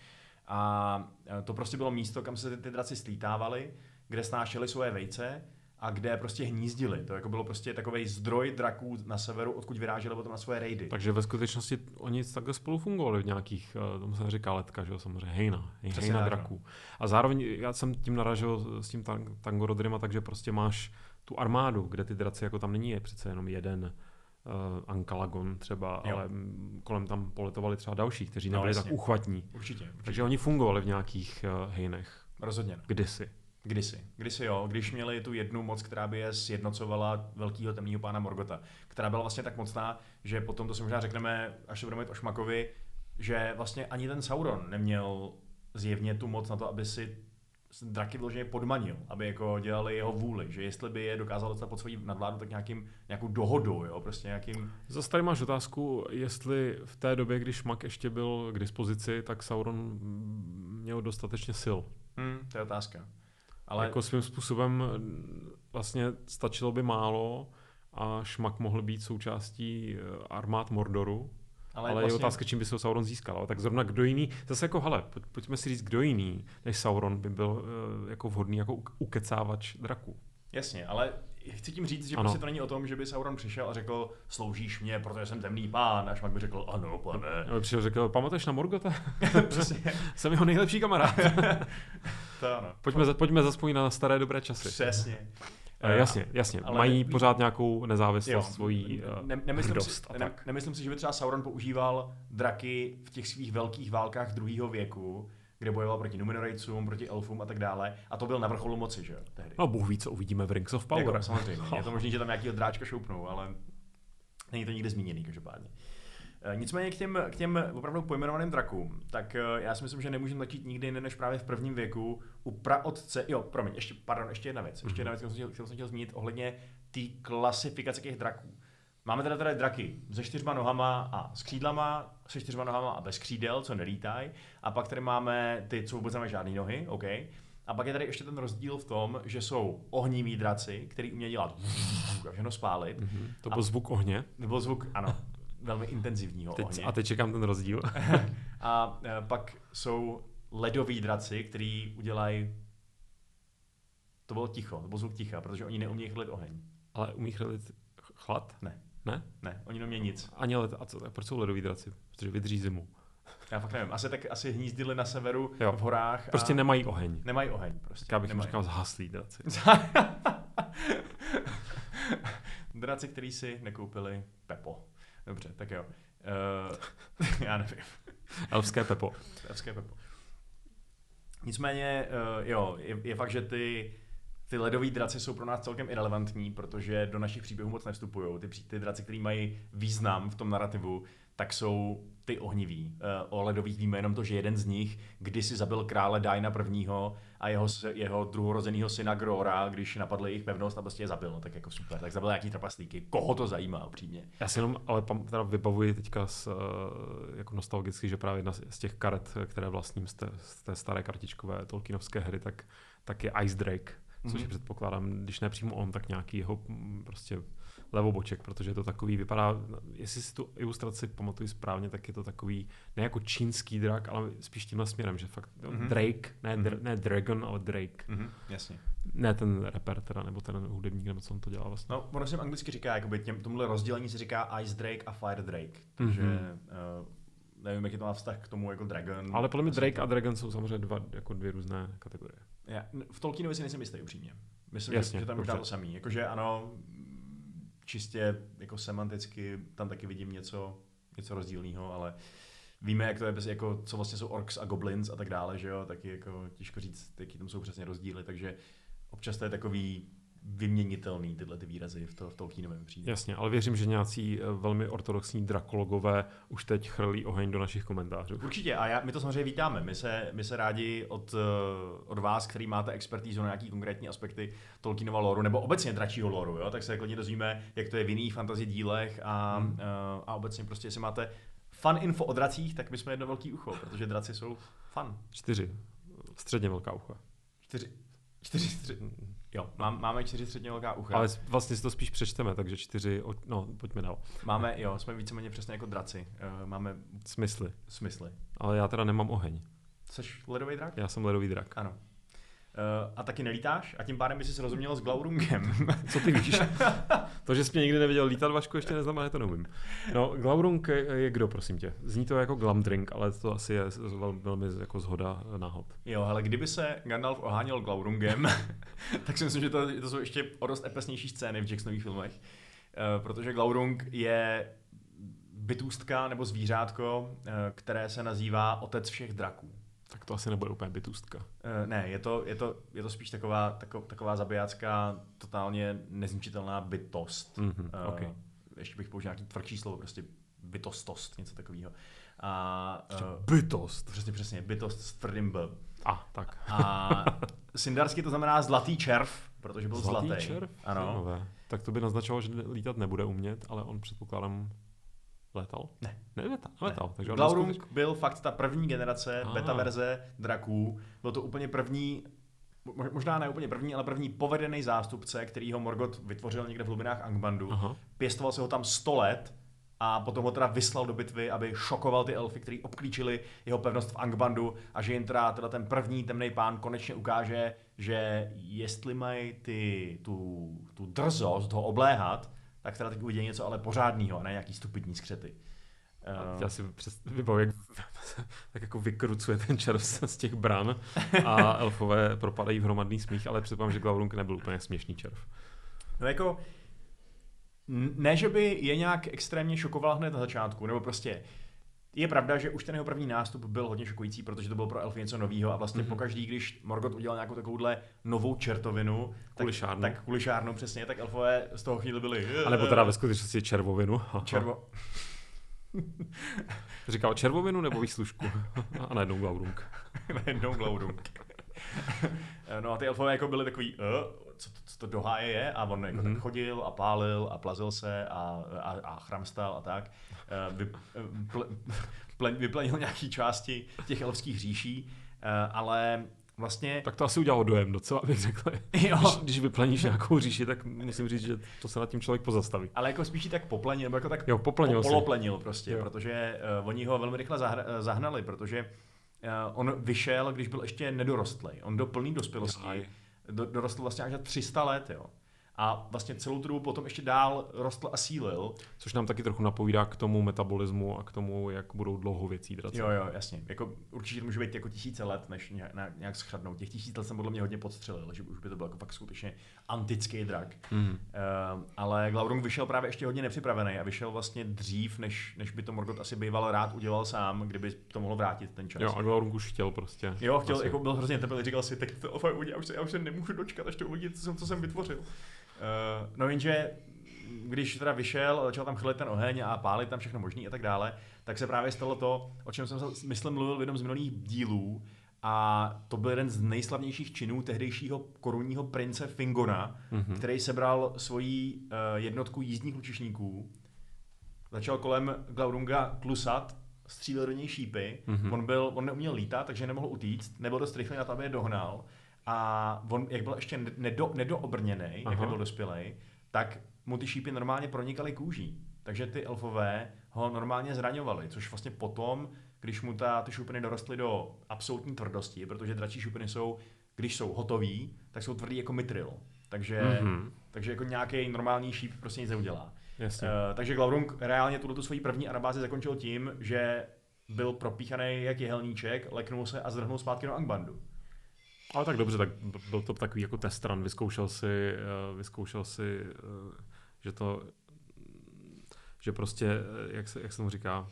A eh, to prostě bylo místo, kam se ty, ty draci slítávali, kde snášeli svoje vejce a kde prostě hnízdili. To jako bylo prostě takový zdroj draků na severu, odkud vyráželi potom na svoje rejdy. Takže ve skutečnosti oni takhle spolu fungovali v nějakých, eh, tomu se říká letka, že jo, samozřejmě, hejna, hejna draků. No. A zároveň já jsem tím naražil s tím Tango Rodrima, takže prostě máš tu armádu, kde ty draci jako tam není, je přece jenom jeden uh, Ankalagon třeba, jo. ale kolem tam poletovali třeba další, kteří no, nebyli no, tak uchvatní. Určitě, určitě. Takže oni fungovali v nějakých uh, hejnech. Rozhodně. No. Kdysi. Kdysi, kdysi jo, když měli tu jednu moc, která by je sjednocovala velkýho temného pána Morgota, která byla vlastně tak mocná, že potom to si možná řekneme, až se budeme mít o Šmakovi, že vlastně ani ten Sauron neměl zjevně tu moc na to, aby si draky vloženě podmanil, aby jako dělali jeho vůli, že jestli by je dokázal dostat pod svojí nadvládu, tak nějakým, nějakou dohodu, jo, prostě nějakým... Zase tady máš otázku, jestli v té době, když Šmak ještě byl k dispozici, tak Sauron měl dostatečně sil. Hmm, to je otázka. Ale jako svým způsobem vlastně stačilo by málo a Šmak mohl být součástí eh, armád Mordoru, ale, ale vlastně... je otázka, čím by se Sauron získal. Ale tak zrovna kdo jiný, zase jako hele, pojďme si říct, kdo jiný než Sauron by byl uh, jako vhodný jako ukecávač draků. Jasně, ale chci tím říct, že ano. prostě to není o tom, že by Sauron přišel a řekl, sloužíš mě, protože jsem temný pán, a Šmak by řekl, ano, pane. By přišel řekl, pamatuješ na Morgota? Přesně. jsem jeho nejlepší kamarád. to ano. Pojďme, za, pojďme zaspomínat na staré dobré časy. Přesně. Uh, jasně, jasně. Ale Mají ne, pořád nějakou nezávislost, svoji uh, ne, nemyslím hrdost si. Ne, nemyslím si, že by třeba Sauron používal draky v těch svých velkých válkách druhého věku, kde bojoval proti Numenorejcům, proti elfům a tak dále. A to byl na vrcholu moci, že jo? Tehdy. No, Bůh ví, co uvidíme v Rings of Power. Jako, samozřejmě. Je to možné, že tam nějaký dráčka šoupnou, ale není to nikdy zmíněný, každopádně. Eh, nicméně k těm, k těm opravdu pojmenovaným drakům, tak eh, já si myslím, že nemůžeme začít nikdy jiné než právě v prvním věku u praotce, jo, promiň, ještě, pardon, ještě jedna věc, ještě jedna věc, kterou jsem, kterou jsem chtěl zmínit ohledně té klasifikace těch draků. Máme teda tady draky se čtyřma nohama a s křídlama, se čtyřma nohama a bez křídel, co nelítají. A pak tady máme ty, co vůbec nemají žádné nohy, OK. A pak je tady ještě ten rozdíl v tom, že jsou ohniví draci, který umějí dělat a všechno spálit. Mm-hmm. To byl a, zvuk ohně. Nebo zvuk, ano, velmi intenzivního teď, ohně. A teď čekám ten rozdíl. a e, pak jsou ledoví draci, který udělají to bylo ticho, to byl zvuk ticha, protože oni neumějí chlit oheň. Ale umí chlit chlad? Ne. Ne? Ne, oni neumějí nic. Ani led, a co, tak proč jsou ledoví draci? Protože vydrží zimu. Já fakt nevím. Asi tak asi hnízdili na severu jo. v horách. Prostě nemají oheň. Nemají oheň. Prostě. Já bych nemají. říkal zhaslí draci. draci, který si nekoupili Pepo. Dobře, tak jo. Uh, já nevím. Elfské Pepo. Elfské Pepo. Nicméně, uh, jo, je, je fakt, že ty ty ledové draci jsou pro nás celkem irrelevantní, protože do našich příběhů moc nevstupují. Ty, ty draci, které mají význam v tom narrativu, tak jsou ty ohniví. Eh, o ledových víme jenom to, že jeden z nich kdysi zabil krále Dajna prvního a jeho, jeho druhorozeného syna Grora, když napadl jejich pevnost a prostě je zabil. No, tak jako super. Tak zabil nějaký trpaslíky. Koho to zajímá upřímně? Já si jenom ale teda vybavuji teďka z, eh, jako nostalgicky, že právě jedna z těch karet, které vlastním z té, z té staré kartičkové Tolkienovské hry, tak, tak je Ice Drake což mm-hmm. předpokládám, když ne přímo on, tak nějaký jeho mm, prostě levoboček, protože to takový vypadá, jestli si tu ilustraci pamatuju správně, tak je to takový ne jako čínský drak, ale spíš tímhle směrem, že fakt mm-hmm. Drake, ne, mm-hmm. dr, ne Dragon, ale Drake. Mm-hmm, jasně. Ne ten rapper teda, nebo ten hudebník, nebo co on to dělá vlastně. No, ono se anglicky říká, jakoby těm, tomuhle rozdělení se říká Ice Drake a Fire Drake, takže mm-hmm. uh, nevím, jaký to má vztah k tomu jako Dragon. Ale podle mě Drake a Dragon jsou samozřejmě dva, jako dvě různé kategorie. Já, v Tolkienovi si nejsem jistý upřímně. Myslím, Jasně, že, že tam možná to samý. Jakože ano, čistě jako semanticky tam taky vidím něco, něco rozdílného, ale víme, jak to je, jako, co vlastně jsou orcs a goblins a tak dále, že jo, taky jako těžko říct, jaký tam jsou přesně rozdíly, takže občas to je takový vyměnitelný tyhle ty výrazy v, to, v Tolkienovém příběhu. Jasně, ale věřím, že nějací eh, velmi ortodoxní drakologové už teď chrlí oheň do našich komentářů. Určitě a já, my to samozřejmě vítáme. My se, my se rádi od, eh, od vás, který máte expertízu na nějaký konkrétní aspekty Tolkienova loru nebo obecně dračího loru, jo? tak se klidně dozvíme, jak to je v jiných fantasy dílech a, hmm. a, eh, a obecně prostě, jestli máte fun info o dracích, tak my jsme jedno velký ucho, protože draci jsou fun. Čtyři. Středně velká ucha. Čtyři. Čtyři, čtyři. Jo, mám, máme čtyři středně velká ucha. Ale vlastně si to spíš přečteme, takže čtyři, no pojďme dál. Máme, jo, jsme víceméně přesně jako draci. Uh, máme smysly. Smysly. Ale já teda nemám oheň. Jsi ledový drak? Já jsem ledový drak. Ano. Uh, a taky nelítáš a tím pádem by si zrozuměl s Glaurungem. Co ty víš? to, že jsi mě nikdy neviděl lítat, Vašku, ještě neznamená, že to neumím. No, Glaurung je kdo, prosím tě? Zní to jako Glamdring, ale to asi je velmi jako zhoda náhod. Jo, ale kdyby se Gandalf oháněl Glaurungem, tak si myslím, že to, to jsou ještě o dost epesnější scény v Jacksonových filmech. Uh, protože Glaurung je bytůstka nebo zvířátko, uh, které se nazývá otec všech draků. Tak to asi nebude úplně bytůstka. Uh, ne, je to, je, to, je to spíš taková, tako, taková zabijácká, totálně nezničitelná bytost. Mm-hmm, uh, okay. Ještě bych použil nějaký tvrdší slovo, prostě bytostost, něco takového. A, uh, bytost. Přesně, přesně, bytost s tvrdým B. A, tak. A syndarsky to znamená zlatý červ, protože byl zlatý. Zlatý červ? Ano. Tak to by naznačovalo, že lítat nebude umět, ale on předpokládám Letal? Ne. Nelétal, letal. Ne. Takže Glaurung skutek... byl fakt ta první generace, ah. beta verze draků. Byl to úplně první, možná ne úplně první, ale první povedený zástupce, který ho Morgoth vytvořil někde v hlubinách Angbandu. Aha. Pěstoval se ho tam 100 let a potom ho teda vyslal do bitvy, aby šokoval ty elfy, kteří obklíčili jeho pevnost v Angbandu a že jim teda, teda ten první temný pán konečně ukáže, že jestli mají ty, tu, tu drzost ho obléhat, tak teda teď uvidí něco ale pořádného, a ne nějaký stupidní skřety. Já si vybavuji, jak tak jako vykrucuje ten červ z těch bran a elfové propadají v hromadný smích, ale předpokládám, že Glaurung nebyl úplně směšný červ. No jako, ne, že by je nějak extrémně šokoval hned na začátku, nebo prostě je pravda, že už ten jeho první nástup byl hodně šokující, protože to bylo pro elfy něco nového a vlastně mm-hmm. pokaždý, když Morgoth udělal nějakou takovouhle novou čertovinu, kulišárnu. Tak, tak kulišárnu přesně, tak elfové z toho chvíli byli. A nebo teda ve skutečnosti červovinu. Červo. Říkal červovinu nebo výslužku? A najednou Glaurung. najednou Glaurung. no a ty elfové jako byli takový, uh, co, to, co to doháje je a on jako mm-hmm. tak mhm. chodil a pálil a plazil se a, a, a chramstal a tak. Eh, vy, eh, ple, ple, vyplenil nějaký části těch elfských říší, eh, ale vlastně... Tak to asi udělalo dojem docela, bych řekl. Jo. Když, když vyplaníš nějakou říši, tak musím říct, že to se nad tím člověk pozastaví. Ale jako spíš tak poplenil, nebo jako tak Jo, poplenil po, si. poloplenil prostě, Jo. protože uh, oni ho velmi rychle zahra, uh, zahnali, protože uh, on vyšel, když byl ještě nedorostlý. On do plné dospělosti Jaj. Do, dorostl vlastně až za 300 let, jo. A vlastně celou tu dobu potom ještě dál rostl a sílil. Což nám taky trochu napovídá k tomu metabolismu a k tomu, jak budou dlouho věcí draci. Jo, jo, jasně. Jako, určitě to může být jako tisíce let, než nějak, schradnout. Těch tisíc let jsem podle mě hodně podstřelil, že už by to byl jako fakt skutečně antický drak. Mm. Uh, ale Glaurung vyšel právě ještě hodně nepřipravený a vyšel vlastně dřív, než, než by to Morgoth asi býval rád udělal sám, kdyby to mohlo vrátit ten čas. Jo, a Glaurung už chtěl prostě. Jo, chtěl, Asi. jako byl hrozně tepelý, říkal si, teď to já už se, já už se nemůžu dočkat, až to uvidí, co jsem, co jsem vytvořil. Uh, no jenže, když teda vyšel a začal tam chlit ten oheň a pálit tam všechno možný a tak dále, tak se právě stalo to, o čem jsem se, myslím, mluvil v jednom z minulých dílů, a to byl jeden z nejslavnějších činů tehdejšího korunního prince Fingona, Mhm. mm-hmm. který sebral svoji uh, jednotku jízdních lučišníků, začal kolem Glaurunga tlusat, střílel do něj šípy, Mhm. mm-hmm. on, byl, on neuměl lítat, takže nemohl utíct, nebyl dost rychlý na to, aby je dohnal a on, jak byl ještě nedo, nedoobrněný, jak nebyl dospělej, tak mu ty šípy normálně pronikaly kůží. Takže ty elfové ho normálně zraňovali, což vlastně potom, když mu ta, ty šupiny dorostly do absolutní tvrdosti, protože dračí šupiny jsou, když jsou hotový, tak jsou tvrdý jako mitril. Takže, Mhm. mm-hmm. takže jako nějaký normální šíp prostě nic neudělá. Jasně. Uh, takže Glaurung reálně tuto svoji první anabázi zakončil tím, že byl propíchaný jak jehelníček, leknul se a zdrhnul zpátky do Angbandu. Ale tak dobře, tak byl to takový jako test run, vyzkoušel si, eh, vyzkoušel si, eh, že to, že prostě, eh, jak se, jak se mu říká,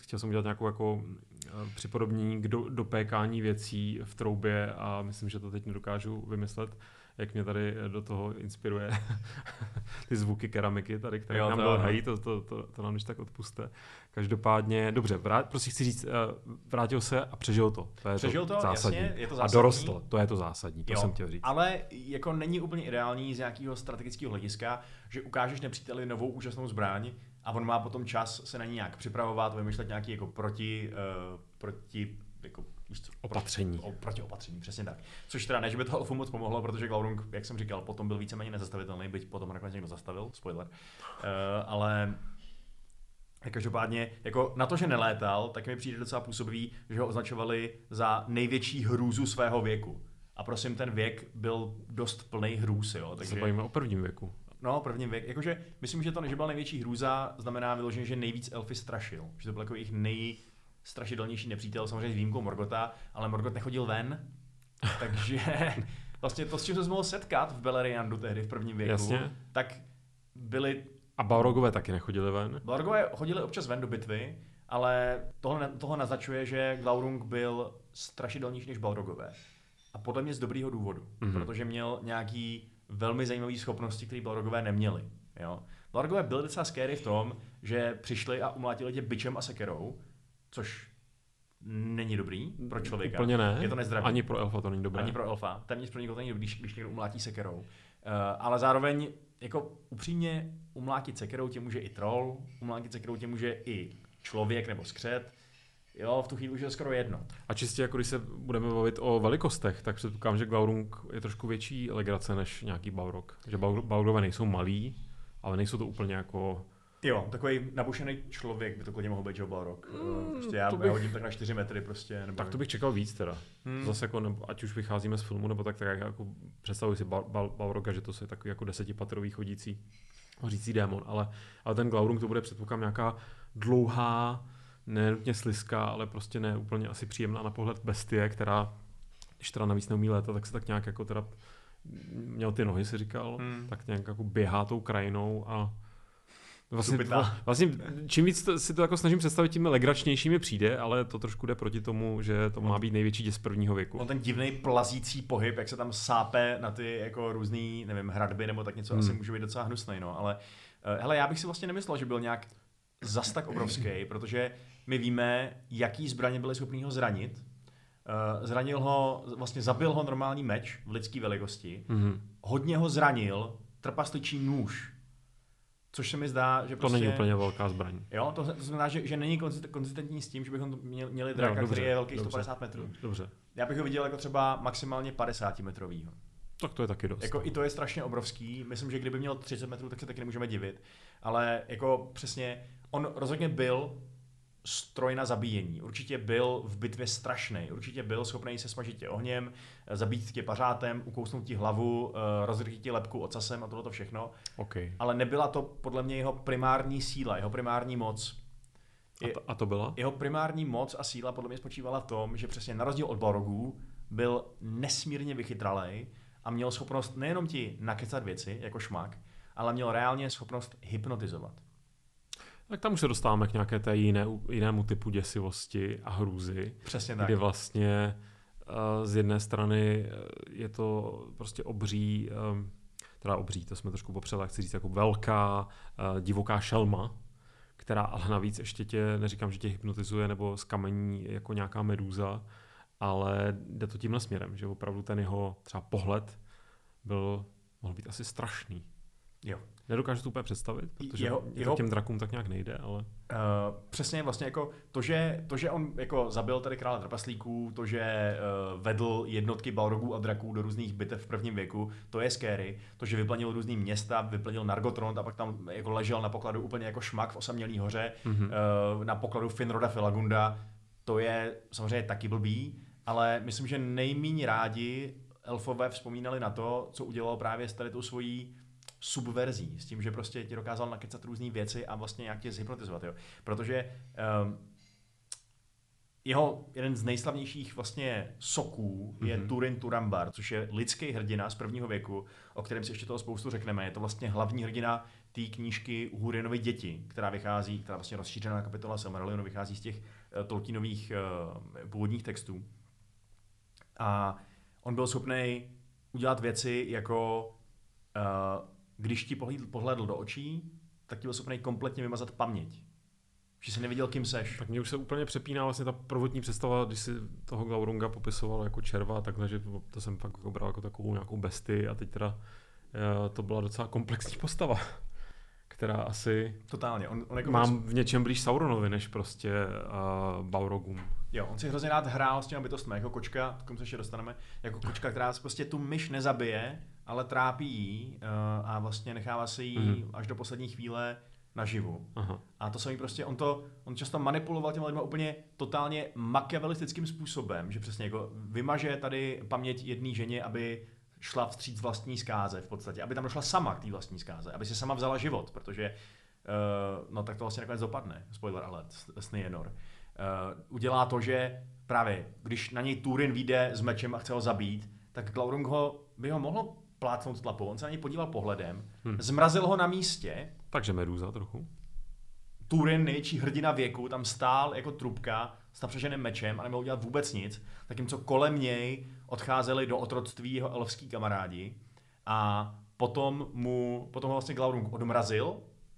chtěl jsem udělat nějakou jako připodobnění k do, dopékání věcí v troubě a myslím, že to teď nedokážu vymyslet, jak mě tady eh, do toho inspiruje ty zvuky keramiky tady, které Jo, nám to dolhají, to, to, to, to nám když tak odpuste. Každopádně, dobře, vrát, prostě chci říct, eh, vrátil se a přežil to. To je Přežil to, zásadní. jasně, je to A zásadní. dorostl, to je to zásadní, to Jo, jsem chtěl říct. Ale jako není úplně ideální z nějakého strategického hlediska, že ukážeš nepříteli novou úžasnou zbraň a on má potom čas se na ní nějak připravovat, vymýšlet nějaký jako proti, uh, proti jako, Opatření. O, proti opatření, přesně tak. Což teda ne, že by to Elfu moc pomohlo, protože Glaurung, jak jsem říkal, potom byl víceméně nezastavitelný, byť potom nakonec někdo zastavil, spoiler. Uh, ale Každopádně, jako na to, že nelétal, tak mi přijde docela působivý, že ho označovali za největší hrůzu svého věku. A prosím, ten věk byl dost plný hrůz, jo. Takže... Se bavíme o prvním věku. no, prvním věk. Jakože, myslím, že to, že byla největší hrůza, znamená vyloženě, že nejvíc elfy strašil. Že to byl jako jejich nejstrašidelnější nepřítel, samozřejmě s výjimkou Morgota, ale Morgot nechodil ven. takže vlastně to, s čím se mohl setkat v Beleriandu tehdy v prvním věku, Jasně. tak byly A Balrogové taky nechodili ven. Balrogové chodili občas ven do bitvy, ale tohle, toho naznačuje, že Glaurung byl strašidelnější než Balrogové. A podle mě z dobrýho důvodu, Mhm. mm-hmm. protože měl nějaký velmi zajímavé schopnosti, které Balrogové neměli. Jo? Balrogové byli docela scary v tom, že přišli a umlátili tě bičem a sekerou, což není dobrý pro člověka. Úplně ne. Je to nezdravý. Ani pro elfa to není dobré. Ani pro elfa. Téměř pro někoho to není dobrý, když, když někdo umlátí sekerou. Uh, ale zároveň, jako upřímně, umlátit sekerou tě může i troll, umlátit sekerou tě může i člověk nebo skřet. Jo, v tu chvíli už je to skoro jedno. A čistě jako když se budeme bavit o velikostech, tak předpokládám, že Glaurung je trošku větší legrace než nějaký Balrog. Že Balrogové nejsou malí, ale nejsou to úplně jako... Jo, takový nabušený člověk by to klidně mohl být Joe Balrog. Mm, prostě já, to bych... já hodím tak na 4 metry prostě. Nebo... Tak to bych čekal víc teda. Hmm. Zase jako, nebo, ať už vycházíme z filmu, nebo tak, tak jako představuji si Bal- Bal- Balroga, že to je takový jako desetipatrový chodící, hořící démon, ale, ale ten Glaurung to bude předpokládám nějaká dlouhá, ne nutně sliská, ale prostě ne úplně asi příjemná na pohled bestie, která, když teda navíc neumí létat, tak se tak nějak jako teda měl ty nohy, si říkal, hmm. tak nějak jako běhá tou krajinou a Vlastně, vlastně čím víc to, si to jako snažím představit, tím legračnější mi přijde, ale to trošku jde proti tomu, že to má být největší děs prvního věku. On ten divný plazící pohyb, jak se tam sápe na ty jako různý, nevím, hradby nebo tak něco, Hmm. asi může být docela hnusný, no, ale uh, hele, já bych si vlastně nemyslel, že byl nějak zas tak obrovský, protože my víme, jaký zbraně byly schopný ho zranit. Uh, zranil ho, vlastně zabil ho normální meč v lidské velikosti, Mhm. hodně ho zranil trpasličí nůž. Což se mi zdá, že To prostě... není úplně velká zbraň. Jo, to, to znamená, že, že není konzist- konzistentní s tím, že bychom měli, draka, dobře, který je velký dobře. 150 metrů. Dobře. Já bych ho viděl jako třeba maximálně 50 metrovýho. Tak to je taky dost. Jako i to je strašně obrovský. Myslím, že kdyby měl 30 metrů, tak se taky nemůžeme divit. Ale jako přesně, on rozhodně byl stroj na zabíjení. Určitě byl v bitvě strašný. Určitě byl schopný se smažit tě ohněm, eh, zabít tě pařátem, ukousnout ti hlavu, eh, rozrýt ti lepku ocasem a tohle všechno. OK. Ale nebyla to podle mě jeho primární síla, jeho primární moc. A to, a to byla? Jeho primární moc a síla podle mě spočívala v tom, že přesně na rozdíl od Balrogů byl nesmírně vychytralej a měl schopnost nejenom ti nakecat věci, jako šmak, ale měl reálně schopnost hypnotizovat. Tak tam už se dostáváme k nějaké té jiné, jinému typu děsivosti a hrůzy, Přesně tak. kdy vlastně eh, z jedné strany eh, je to prostě obří, eh, teda obří, to jsme trošku popřeli, chci říct jako velká divoká šelma, která ale navíc ještě tě, neříkám, že tě hypnotizuje nebo skamení jako nějaká medúza, ale jde to tímhle směrem, že opravdu ten jeho třeba pohled byl, mohl být asi strašný. Jo. Nedokážu to úplně představit, protože Jeho- jeho, jeho- těm drakům tak nějak nejde, ale... Uh, přesně vlastně jako to, že, to, že on jako zabil tady krále trpaslíků, to, že uh, vedl jednotky balrogů a draků do různých bitev v prvním věku, to je scary. To, že vyplanil různý města, vyplanil Nargothrond a pak tam jako ležel na pokladu úplně jako šmak v osamělý hoře, Mhm. uh, na pokladu Finroda Felagunda, to je samozřejmě taky blbý, ale myslím, že nejméně rádi elfové vzpomínali na to, co udělal právě s tady tou svojí subverzí, s tím, že prostě ti dokázal nakecat různé věci a vlastně nějak tě zhypnotizovat. Jo. Protože um, jeho jeden z nejslavnějších vlastně soků je Mhm. Turin Turambar, což je lidský hrdina z prvního věku, o kterém si ještě toho spoustu řekneme. Je to vlastně hlavní hrdina té knížky Hurinovy děti, která vychází, která vlastně rozšířená kapitola Silmarillionu vychází z těch uh, Tolkienových uh, původních textů. A on byl schopný udělat věci jako uh, když ti pohlédl, pohlédl do očí, tak ti byl schopný kompletně vymazat paměť. Že jsi nevěděl, kým seš. Tak mě už se úplně přepíná vlastně ta prvotní představa, když si toho Glaurunga popisoval jako červa, takhle, že to jsem fakt jako bral jako takovou nějakou bestii a teď teda eh, to byla docela komplexní postava, která asi Totálně. On, on jako mám v něčem blíž Sauronovi, než prostě uh, Baurogum. Jo, on si hrozně rád hrál s těma bytostmi, jako kočka, k tomu se ještě dostaneme, jako kočka, která prostě tu myš nezabije, ale trápí jí uh, a vlastně nechává se jí Mhm. až do poslední chvíle naživu. Aha. A to samý prostě, on to, on často manipuloval těma lidma úplně totálně machiavelistickým způsobem, že přesně jako vymaže tady paměť jedné ženě, aby šla vstříc vlastní zkáze v podstatě, aby tam došla sama k té vlastní zkáze, aby si sama vzala život, protože uh, no tak to vlastně nakonec dopadne, spoiler alert, s Nienor. Uh, udělá to, že právě když na něj Turin vyjde s mečem a chce ho zabít, tak Glaurung ho, by ho mohlo plácnout tlapou, on se na něj podíval pohledem, Hm. zmrazil ho na místě, Takže Meduza trochu. Turin, největší hrdina věku, tam stál jako trubka s napřeženým mečem a nemohl dělat vůbec nic, zatímco kolem něj odcházeli do otroctví jeho elfský kamarádi. A potom mu, potom ho vlastně Glaurung odmrazil,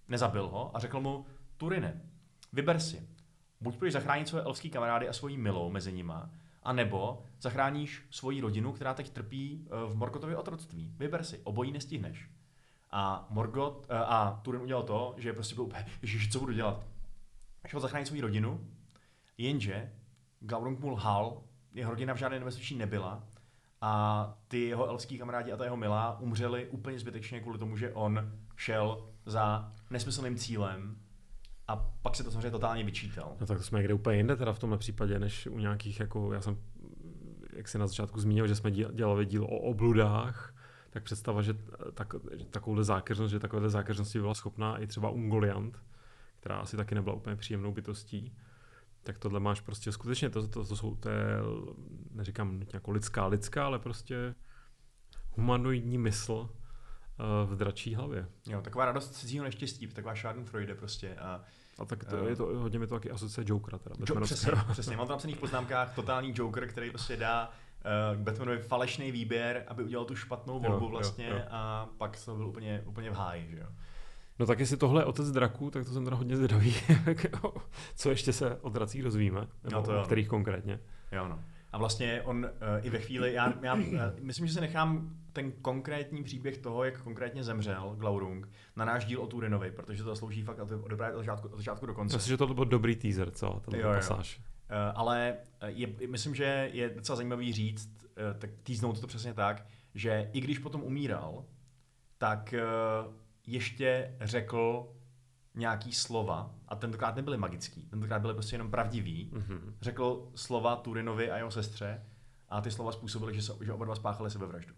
nezabil ho a řekl mu, Turine, vyber si, buď budeš zachránit svoje elfský kamarády a svoji milou mezi nima, a nebo zachráníš svoji rodinu, která teď trpí eh, v Morgotově otroctví. Vyber si, obojí nestihneš. A Morgot eh, a Turin udělal to, že prostě byl úplně, ježiš, co budu dělat? Šel zachránit svou rodinu, jenže Glaurung mu lhal, jeho rodina v žádné nebezpečí nebyla a ty jeho elfský kamarádi a ta jeho milá umřeli úplně zbytečně kvůli tomu, že on šel za nesmyslným cílem a pak se to samozřejmě totálně vyčítal. No tak to jsme někde úplně jinde teda v tomhle případě, než u nějakých, jako já jsem, jak si na začátku zmínil, že jsme děl- dělali díl o obludách, tak představa, že tak, že takovouhle zákeřnost, že takovéhle zákeřnosti byla schopná i třeba Ungoliant, která asi taky nebyla úplně příjemnou bytostí, tak tohle máš prostě skutečně, to, to, to jsou, to je, neříkám jako lidská, lidská, ale prostě humanoidní mysl v dračí hlavě. Jo, taková radost cizího neštěstí, taková Schadenfreude prostě. A A tak to, Eh. je to, hodně mi to taky asociuje Jokera teda. Jo, přesně, přesně. Mám tam napsaných v poznámkách totální Joker, který prostě dá uh, Batmanovi falešný výběr, aby udělal tu špatnou Jo, volbu jo, vlastně jo. a pak to byl úplně, úplně v háji, že jo. No tak jestli tohle je otec draků, tak to jsem teda hodně zvědavý, co ještě se o dracích dozvíme, nebo No to o jo. kterých konkrétně. Jo, no. A vlastně on uh, i ve chvíli, já, já uh, myslím, že se nechám ten konkrétní příběh toho, jak konkrétně zemřel Glaurung, na náš díl o Turinovi, protože to zaslouží fakt od začátku, od začátku do konce. Myslím, že to byl dobrý teaser, co? Ten jo, pasáž. Jo. Uh, ale je, myslím, že je docela zajímavý říct, uh, tak týznout to přesně tak, že i když potom umíral, tak uh, ještě řekl nějaký slova, a tentokrát nebyly magický, tentokrát byly prostě jenom pravdivý, mm-hmm. řekl slova Turinovi a jeho sestře a ty slova způsobily, že, se, že oba dva spáchali sebevraždu.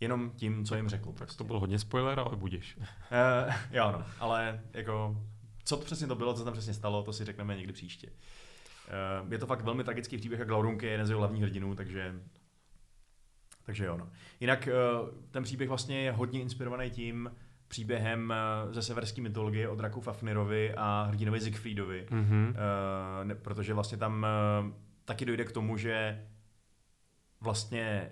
Jenom tím, co jim řekl. Prostě. Tak to byl hodně spoiler, ale budeš. uh, jo, no, ale jako, co to přesně to bylo, co tam přesně stalo, to si řekneme někdy příště. Uh, je to fakt velmi tragický příběh a Glaurunk je jeden z jeho hlavních hrdinů, takže takže jo, no. Jinak uh, ten příběh vlastně je hodně inspirovaný tím, příběhem eh, ze severské mytologie o draku Fafnirovi a hrdinovi Siegfriedovi, mm-hmm. uh, protože vlastně tam uh, taky dojde k tomu, že vlastně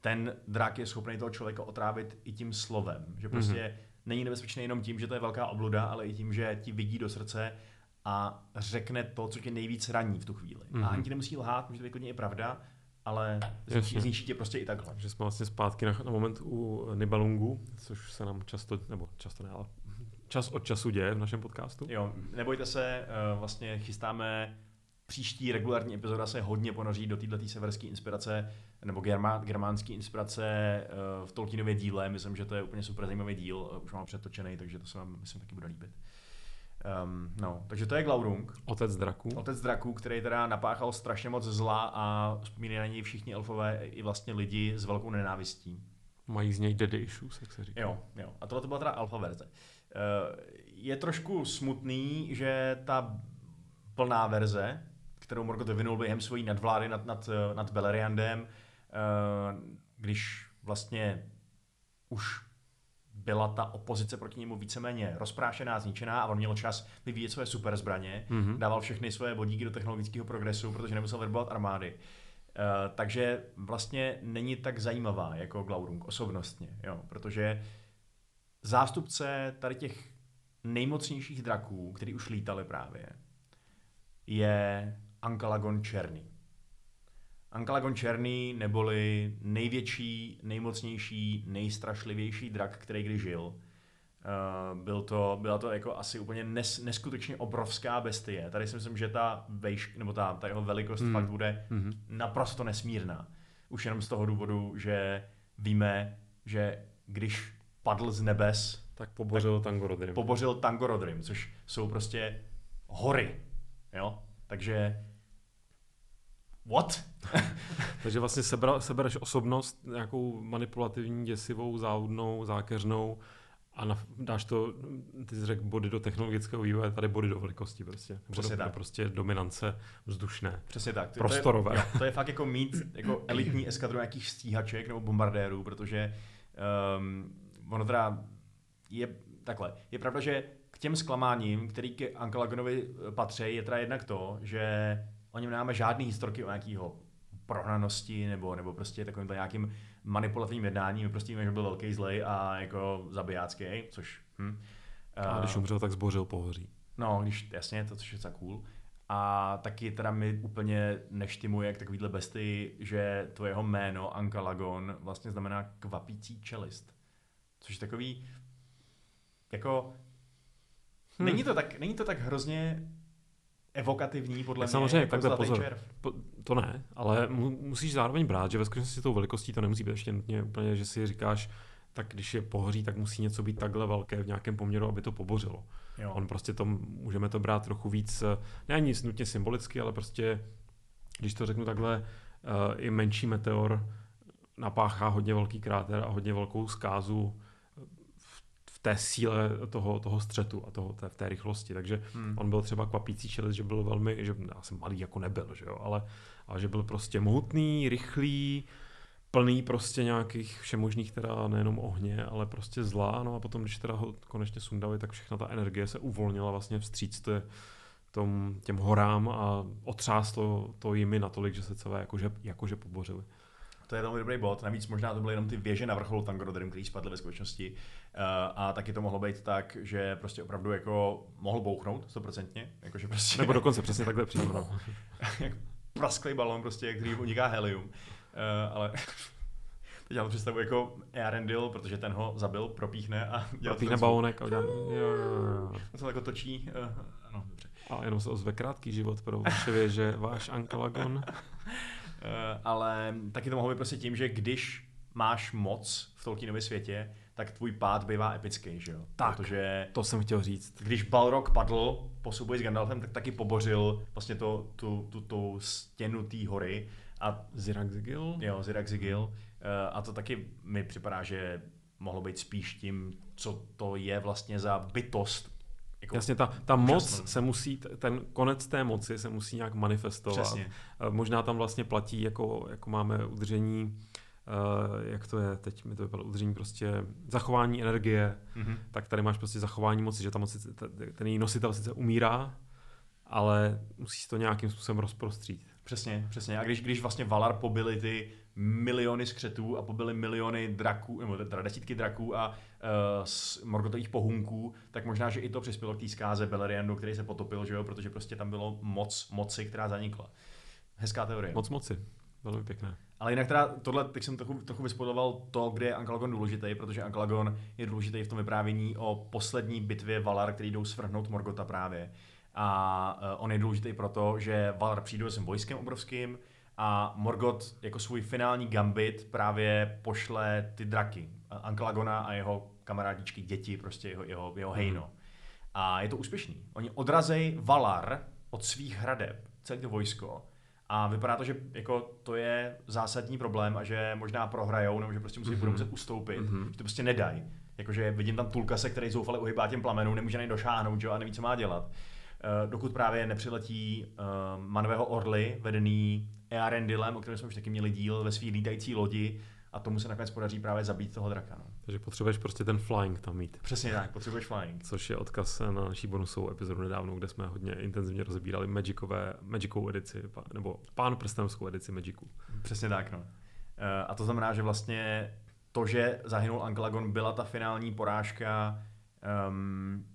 ten drak je schopný toho člověka otrávit i tím slovem, že prostě mm-hmm. není nebezpečný jenom tím, že to je velká obluda, ale i tím, že ti vidí do srdce a řekne to, co tě nejvíc raní v tu chvíli. Mm-hmm. A ani ti nemusí lhát, může to být klidně i pravda, ale zničí, zničí tě prostě i takhle. Že jsme vlastně zpátky na, na moment u Nibalungu, což se nám často, nebo často ne, ale čas od času děje v našem podcastu. Jo, nebojte se, eh, vlastně chystáme příští regulární epizoda se hodně ponoří do této severské inspirace nebo germán, germánské inspirace eh, v Tolkienově díle. Myslím, že to je úplně super zajímavý díl, eh, už mám přetočený, takže to se vám myslím taky bude líbit. Um, no, takže to je Glaurung. Otec draků. Otec draků, který teda napáchal strašně moc zla a vzpomínají na něj všichni elfové i vlastně lidi s velkou nenávistí. Mají z něj daddy issues, jak se říká. Jo, jo. A tohle to byla teda alfa verze. Uh, je trošku smutný, že ta plná verze, kterou Morgoth vyvinul během svojí nadvlády nad, nad, nad Beleriandem, uh, když vlastně už byla ta opozice proti němu víceméně rozprášená, zničená a on měl čas vyvíjet své super zbraně, mm-hmm. dával všechny své vodíky do technologického progresu, protože nemusel verbovat armády. Uh, takže vlastně není tak zajímavá jako Glaurung osobnostně, jo, protože zástupce tady těch nejmocnějších draků, který už lítali právě, je Ankalagon Černý. Ankalagon Černý, neboli největší, nejmocnější, nejstrašlivější drak, který kdy žil. Uh, byl to, byla to jako asi úplně nes, neskutečně obrovská bestie. Tady si myslím, že ta vejš, nebo ta, ta jeho velikost mm. fakt bude mm. naprosto nesmírná. Už jenom z toho důvodu, že víme, že když padl z nebes, tak pobořil Tangorodrim. Pobořil Tangorodrim, což jsou prostě hory. Jo? Takže what? Takže vlastně sebra, sebereš osobnost nějakou manipulativní, děsivou, záudnou, zákeřnou a na, dáš to, ty jsi řekl body do technologického vývoje, tady body do velikosti prostě. Přesně do, tak. Prostě dominance vzdušné. Přesně tak. To, prostorové. To je, to je fakt jako mít jako elitní eskadru nějakých stíhaček nebo bombardérů, protože um, ono teda je takhle. Je pravda, že k těm zklamáním, který k Ankalagonovi patří, je teda jednak to, že o něm nemáme žádný historky o nějakého prohnanosti nebo, nebo prostě takovým nějakým manipulativním jednáním. My prostě víme, že byl velký zlej a jako zabijácký, což... Hm. A když umřel, tak zbořil pohoří. No, když, jasně, to což je za cool. A taky teda mi úplně neštimuje jak takovýhle besty, že to jeho jméno Ankalagon vlastně znamená kvapící čelist. Což je takový, jako, hmm. není, to tak, není to tak hrozně evokativní, podle mě. Samozřejmě, jako takhle pozor. Červ. To ne, ale musíš zároveň brát, že ve skutečnosti tou velikostí to nemusí být ještě nutně úplně, že si říkáš, tak když je pohoří, tak musí něco být takhle velké v nějakém poměru, aby to pobořilo. Jo. On prostě to, můžeme to brát trochu víc, ne ani nutně symbolicky, ale prostě, když to řeknu takhle, uh, i menší meteor napáchá hodně velký kráter a hodně velkou zkázu té síle toho, toho střetu a toho, té, v té rychlosti. Takže hmm. on byl třeba kvapící čelist, že byl velmi, že já jsem malý jako nebyl, že jo, ale, ale že byl prostě mohutný, rychlý, plný prostě nějakých všemožných teda nejenom ohně, ale prostě zlá, no a potom, když teda ho konečně sundali, tak všechna ta energie se uvolnila vlastně vstříc té, tom, těm horám a otřáslo to jimi natolik, že se celé jakože, jakože pobořili. To je velmi dobrý bod. Navíc možná to byly jenom ty věže na vrcholu Tangorodrim, který spadly ve skutečnosti. Uh, a taky to mohlo být tak, že prostě opravdu jako mohl bouchnout stoprocentně. Jakože prostě... Nebo dokonce přesně takhle přímo. No. prasklý balon, prostě, který uniká helium. Uh, ale teď já to představu jako Earendil, protože ten ho zabil, propíchne a dělá Propíchne balonek a udělá, jo, jo, jo. On se jako točí, uh, ano, dobře. A jenom se ozve krátký život pro vaše věže, váš Ankalagon. uh, ale taky to mohlo být prostě tím, že když máš moc v Tolkienově světě, tak tvůj pád bývá epický, že jo? Tak, Protože to jsem chtěl říct. Když Balrog padl po souboji s Gandalfem, tak taky pobořil vlastně to, tu, tu, tu stěnu té hory. A Ziraxigil? Jo, Ziraxigil. Eh, a to taky mi připadá, že mohlo být spíš tím, co to je vlastně za bytost, jako Jasně, ta, ta moc se musí, ten konec té moci se musí nějak manifestovat. Přesně. Eh, možná tam vlastně platí, jako, jako máme udržení Uh, jak to je, teď mi to vypadalo, udržení prostě zachování energie, mm-hmm. tak tady máš prostě zachování moci, že ta moc, ten její nositel sice umírá, ale musíš to nějakým způsobem rozprostřít. Přesně, přesně. A když, když vlastně Valar pobili ty miliony skřetů a pobili miliony draků, nebo teda desítky draků a uh, morgotových pohunků, tak možná, že i to přispělo k té zkáze Beleriandu, který se potopil, že jo, protože prostě tam bylo moc moci, která zanikla. Hezká teorie. Moc moci. Velmi pěkné. Ale jinak teda tohle, teď jsem trochu, trochu vyspodoval to, kde je Ankalagon důležitý, protože Ankalagon je důležitý v tom vyprávění o poslední bitvě Valar, který jdou svrhnout Morgota právě. A uh, on je důležitý proto, že Valar přijde s vojskem obrovským a Morgot jako svůj finální gambit právě pošle ty draky. Ankalagona a jeho kamarádičky, děti, prostě jeho, jeho, jeho mhm. hejno. A je to úspěšný. Oni odrazej Valar od svých hradeb, celé to vojsko, a vypadá to, že jako to je zásadní problém a že možná prohrajou, nebo že prostě musí, mm-hmm. budou muset ustoupit, mm-hmm. že to prostě nedají. Jakože vidím tam Tulkase, který zoufale uhybá těm plamenům, nemůže ani došáhnout, že? a neví, co má dělat. Uh, dokud právě nepřiletí uh, Manvého Orly, vedený Earendilem, o kterém jsme už taky měli díl ve své lítající lodi, a tomu se nakonec podaří právě zabít toho draka. No. Takže potřebuješ prostě ten flying tam mít. Přesně tak, potřebuješ flying. Což je odkaz na naší bonusovou epizodu nedávno, kde jsme hodně intenzivně rozebírali Magicové, Magicovou edici, nebo Pán prstenovskou edici Magicu. Přesně tak, no. Eh, a to znamená, že vlastně to, že zahynul Ankelagon, byla ta finální porážka um,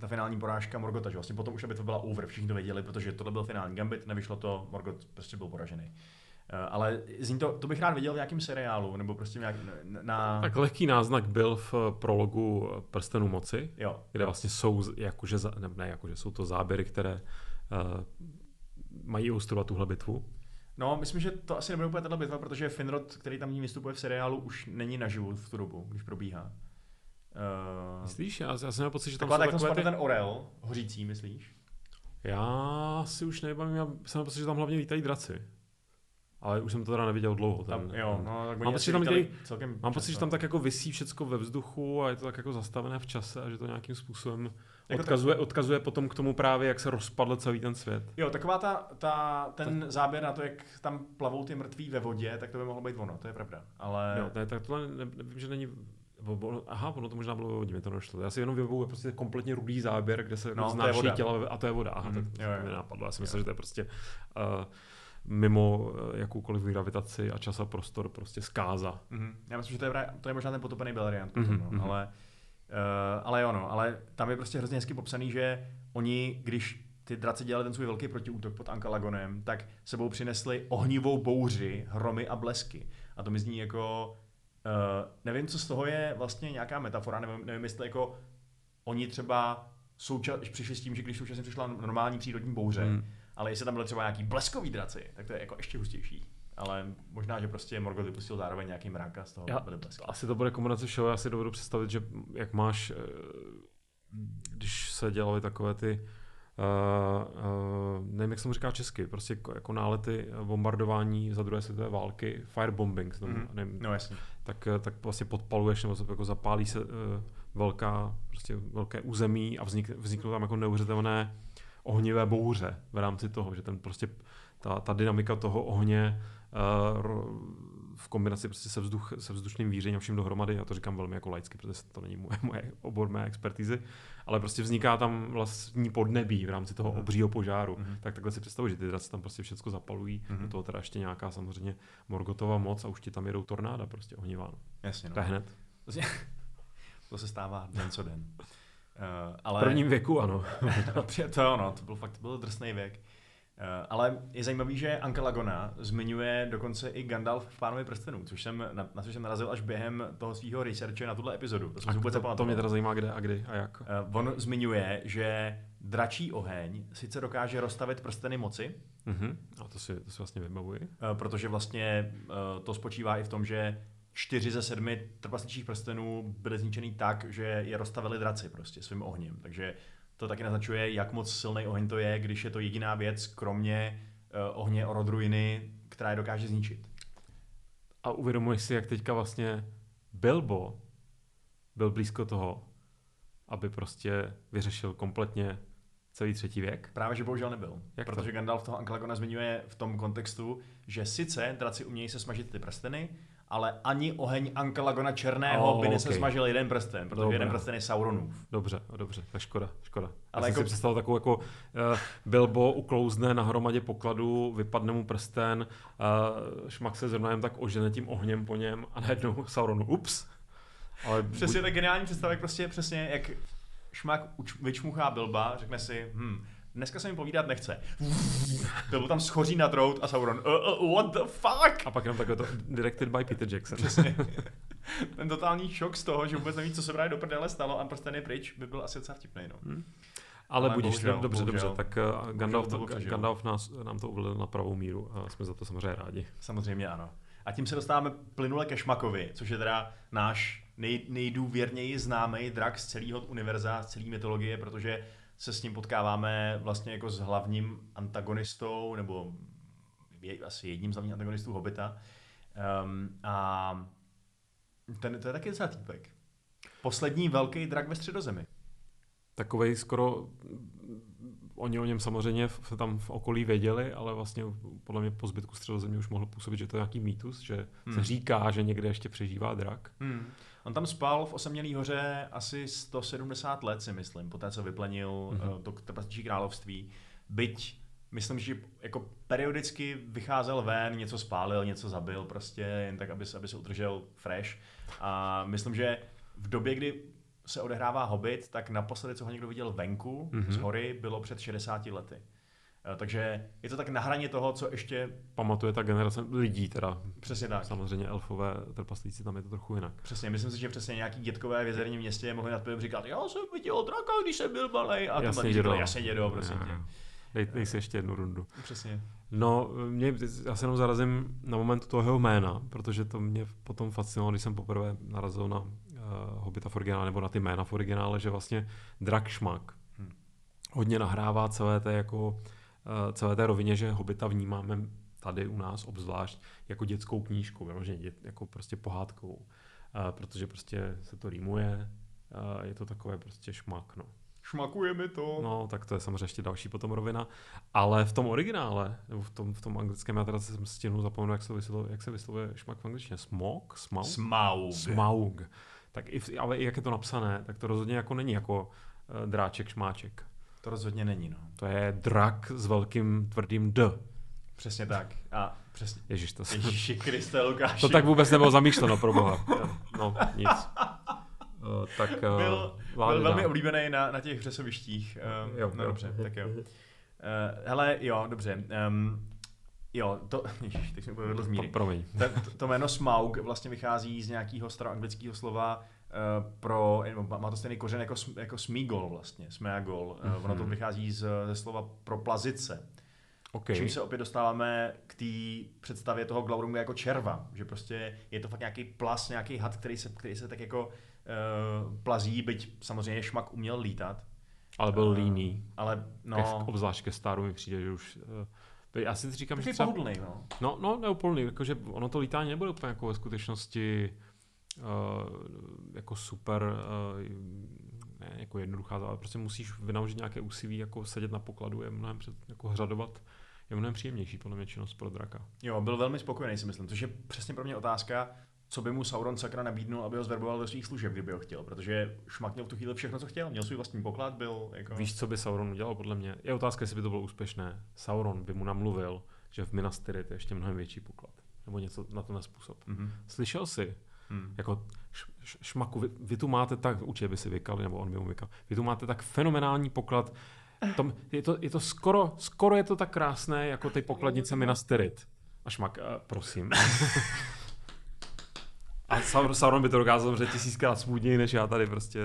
ta finální porážka Morgota, že vlastně potom už aby to byla over, všichni to věděli, protože tohle byl finální gambit, nevyšlo to, Morgot prostě byl poražený. Eh, ale zní to, to bych rád viděl v nějakém seriálu, nebo prostě nějak na... Tak lehký náznak byl v prologu Prstenu moci, jo. kde vlastně jsou, jakože, ne, ne jakože, jsou to záběry, které uh, mají ilustrovat tuhle bitvu. No, myslím, že to asi nebude úplně tato bitva, protože Finrod, který tam ní vystupuje v seriálu, už není naživu v tu dobu, když probíhá. Uh, myslíš? Já, já jsem měl pocit, že tam Takhle, jsou tak takové ty... ten orel hořící, myslíš? Já si už nevím, já jsem měl pocit, že tam hlavně lítají draci. Ale už jsem to teda neviděl dlouho. Ten, tam, jo, no, tak mám pocit, že tam, dělej, mám pocit, že tam tak jako vysí všecko ve vzduchu a je to tak jako zastavené v čase a že to nějakým způsobem jako odkazuje, tak... odkazuje potom k tomu právě, jak se rozpadl celý ten svět. Jo, taková ta, ta, ten tak... záběr na to, jak tam plavou ty mrtví ve vodě, tak to by mohlo být ono, to je pravda. Ale... Jo, ne, tak tohle ne, nevím, že není Aha, ono to možná bylo ve vodě, mi to nešlo. Já si jenom vybavuju prostě kompletně rudý záběr, kde se no, znáší těla a to je voda. Aha, mm, tak to jo, jo. mi napadlo. Já si myslím, že to je prostě uh, mimo eh, jakoukoliv gravitaci a čas a prostor prostě zkáza. Mm-hmm. Já myslím, že to je, to je možná ten potopený Beleriand, mm-hmm. no, ale, uh, ale jo, no, ale tam je prostě hrozně hezky popsaný, že oni, když ty draci dělali ten svůj velký protiútok pod Ankalagonem, tak sebou přinesli ohnivou bouři, hromy a blesky. A to mi zní jako, uh, nevím, co z toho je vlastně nějaká metafora, nevím, nevím jestli jako oni třeba souča- přišli s tím, že když současně přišla normální přírodní bouře, mm ale jestli tam byly třeba nějaký bleskový draci, tak to je jako ještě hustější. Ale možná, že prostě Morgoth vypustil zároveň nějaký mrak a z toho já, byly blesky. Asi to bude kombinace všeho, já si dovedu představit, že jak máš, eh, když se dělaly takové ty Uh, uh, nevím, jak se mu říká česky, prostě jako, jako nálety bombardování za druhé světové války, firebombing, tomu, mm. nevím, no, jasně. Tak, tak vlastně podpaluješ nebo jako zapálí se uh, velká, prostě velké území a vznik, vzniknou tam jako neuvěřitelné ohnivé bouře v rámci toho, že ten prostě ta, ta dynamika toho ohně uh, v kombinaci prostě se, vzduch, se vzdušným vířením a vším dohromady, já to říkám velmi jako laicky, protože to není moje, moje obor mé expertízy, ale prostě vzniká tam vlastní podnebí v rámci toho mm. obřího požáru. Mm. Tak takhle si představuji, že ty draci tam prostě všechno zapalují, mm. do toho teda ještě nějaká samozřejmě Morgotova moc a už ti tam jedou tornáda prostě ohnivá. Jasně, no. To hned. To se stává den co den. Uh, ale... V prvním věku, ano. to no, to byl fakt to byl drsný věk. Uh, ale je zajímavý, že Anka Lagona zmiňuje dokonce i Gandalf v Pánovi prstenů, což jsem, na, na co jsem narazil až během toho svého researche na tuhle epizodu. To, jsem vůbec to, to mě teda zajímá, kde a kdy a jak. Uh, on zmiňuje, že dračí oheň sice dokáže rozstavit prsteny moci, Mhm. A to si, to si vlastně vybavuji. uh, protože vlastně to spočívá i v tom, že čtyři ze sedmi trpasličích prstenů byly zničený tak, že je rozstavili draci prostě svým ohněm. Takže to taky naznačuje, jak moc silný oheň to je, když je to jediná věc, kromě uh, ohně Orodruiny, která je dokáže zničit. A uvědomuješ si, jak teďka vlastně Bilbo byl blízko toho, aby prostě vyřešil kompletně celý třetí věk. Právě, že bohužel nebyl. Jak to? protože Gandalf toho Anklagona zmiňuje v tom kontextu, že sice draci umějí se smažit ty prsteny, ale ani oheň Anklagona černého Oh, by okay. se smažil jeden prsten, protože Dobrá. jeden prsten je Sauronův. Dobře, dobře, tak škoda, škoda. Ale Já jsem jako- si představil takovou jako uh, Bilbo uklouzne na hromadě pokladu, vypadne mu prsten, uh, šmak se zrovna jen tak ožene tím ohněm po něm a najednou Sauronu, ups. Ale Přesně tak geniální představa, jak prostě přesně, jak šmak uč- vyčmuchá Bilba, řekne si, hm, dneska se mi povídat nechce. Bilbo tam schoří na trout a Sauron, uh, uh, what the fuck? A pak jenom takhle to directed by Peter Jackson. Přesně. Ten totální šok z toho, že vůbec neví, co se právě do prdele stalo a prsten je pryč, by byl asi docela vtipný. No. Hm. Ale, Ale budíš, bohužel, dobře, bohužel. dobře, tak uh, Gandalf, to přežil. Gandalf nás, nám to uvedl na pravou míru a jsme za to samozřejmě rádi. Samozřejmě ano. A tím se dostáváme plynule ke Šmakovi, což je teda náš nej, nejdůvěrněji známý drak z celého univerza, z celé mytologie, protože se s ním potkáváme vlastně jako s hlavním antagonistou, nebo je, asi jedním z hlavních antagonistů Hobita. Um, a ten, to je taky docela týpek. Poslední velký drak ve středozemi. Takovej skoro, oni o něm samozřejmě v, tam v okolí věděli, ale vlastně podle mě po zbytku středozemě už mohl působit, že to je nějaký mýtus, že hmm. se Hmm. říká, že někde ještě přežívá drak. Hmm. On tam spal v Osamělý hoře asi 170 let, si myslím, poté co vyplenil mm-hmm. to trpasličí království. Byť, myslím, že jako periodicky vycházel ven, něco spálil, něco zabil, prostě jen tak, aby se, aby se udržel fresh. A myslím, že v době, kdy se odehrává Hobbit, tak naposledy, co ho někdo viděl venku Mhm. mm-hmm. z hory, bylo před 60 lety. Eh, Takže je to tak na hraně toho, co ještě Pamatuje ta generace lidí teda. přesně tak. Samozřejmě elfové trpaslíci, tam je to trochu jinak. Přesně, myslím si, že přesně nějaký dětkové v jezerním městě mohli nad pivem říkat, já jsem viděl draka, když jsem byl malej. A Jasně, dědo. jasně dědo, prosím tě. Dej, dej si ještě jednu rundu. Přesně. No, mě, já se jenom zarazím na moment toho jeho jména, protože to mě potom fascinovalo, když jsem poprvé narazil na Hobita v originále, nebo na ty jména v originále, že vlastně drak šmak Hmm. hodně nahrává celé té, jako, uh, celé té rovině, že Hobita vnímáme tady u nás obzvlášť jako dětskou knížku, vyloženě jako prostě pohádkou, uh, protože prostě se to rýmuje, je to takové prostě šmak, no. Šmakuje mi to. No, tak to je samozřejmě ještě další potom rovina. Ale v tom originále, nebo v tom, v tom anglickém, já teda jsem stihnul zapomenout, jak se vyslovuje, jak se vyslovuje šmak v angličtině. Smog? Smaug? Smaug. Smaug. Tak i, v- ale i jak je to napsané, tak to rozhodně jako není jako uh, dráček, šmáček. To rozhodně není, no. To je drak s velkým tvrdým D. Přesně tak. A přesně. Ježíš, to, se- Ježíši Kriste, Lukáši. to tak vůbec nebylo zamýšleno, pro boha. No, nic. Uh, tak uh, byl, byl velmi oblíbený na, na těch řesovištích. Um, Jo, no jo. dobře, tak jo. Uh, hele, jo, dobře. Um, jo, to, ježiš, teď jsem úplně vedl z míry. Promiň. To, to, to jméno Smaug vlastně vychází z nějakého staroanglického slova uh, pro, nebo má to stejný kořen jako, jako smígol vlastně, smeagol. Uh, ono to Mhm. vychází z, ze slova pro plazice. Okay. Čím se opět dostáváme k té představě toho Glaurunga jako červa, že prostě je to fakt nějaký plas, nějaký had, který se, který se tak jako uh, plazí, byť samozřejmě šmak uměl lítat. Ale byl Eh, líný. Ale no. Ke, obzvlášť ke staru mi přijde, že už... Uh, já si říkám, že takový třeba... pohodlný, no. No, no, neúplný, jakože ono to lítání nebude úplně jako ve skutečnosti uh, jako super uh, ne, jako jednoduchá, ale prostě musíš vynaložit nějaké úsilí, jako sedět na pokladu je mnohem před, jako hřadovat, je mnohem příjemnější podle mě činnost pro draka. Jo, byl velmi spokojený, si myslím, což je přesně pro mě otázka, co by mu Sauron sakra nabídnul, aby ho zverboval do svých služeb, kdyby ho chtěl, protože šmak měl v tu chvíli všechno, co chtěl, měl svůj vlastní poklad, byl jako... Víš, co by Sauron udělal podle mě? Je otázka, jestli by to bylo úspěšné. Sauron by mu namluvil, že v Minas Tirith je ještě mnohem větší poklad. Nebo něco na ten způsob. Mhm. Slyšel jsi, Hmm. jako š, š, šmaku, vy, vy tu máte tak, určitě by si vykal, nebo on by mu vykal, vy tu máte tak fenomenální poklad, Tom, je, to, je to skoro, skoro je to tak krásné, jako ty pokladnice Minas Tirith. A šmak, uh, prosím. A Sauron by to dokázal že tisíckrát smutněji, než já tady prostě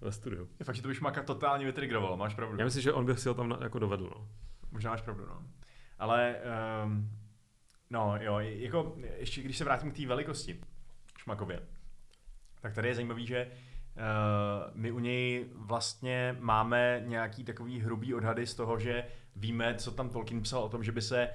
ve studiu. Je fakt, že to by šmaka totálně vytrigroval, máš pravdu. Já myslím, že on by si ho tam jako dovedl. No. Možná máš pravdu, no. Ale, um, no jo, jako ještě když se vrátím k té velikosti šmakově, tak tady je zajímavý, že uh, my u něj vlastně máme nějaký takový hrubý odhady z toho, že víme, co tam Tolkien psal o tom, že by se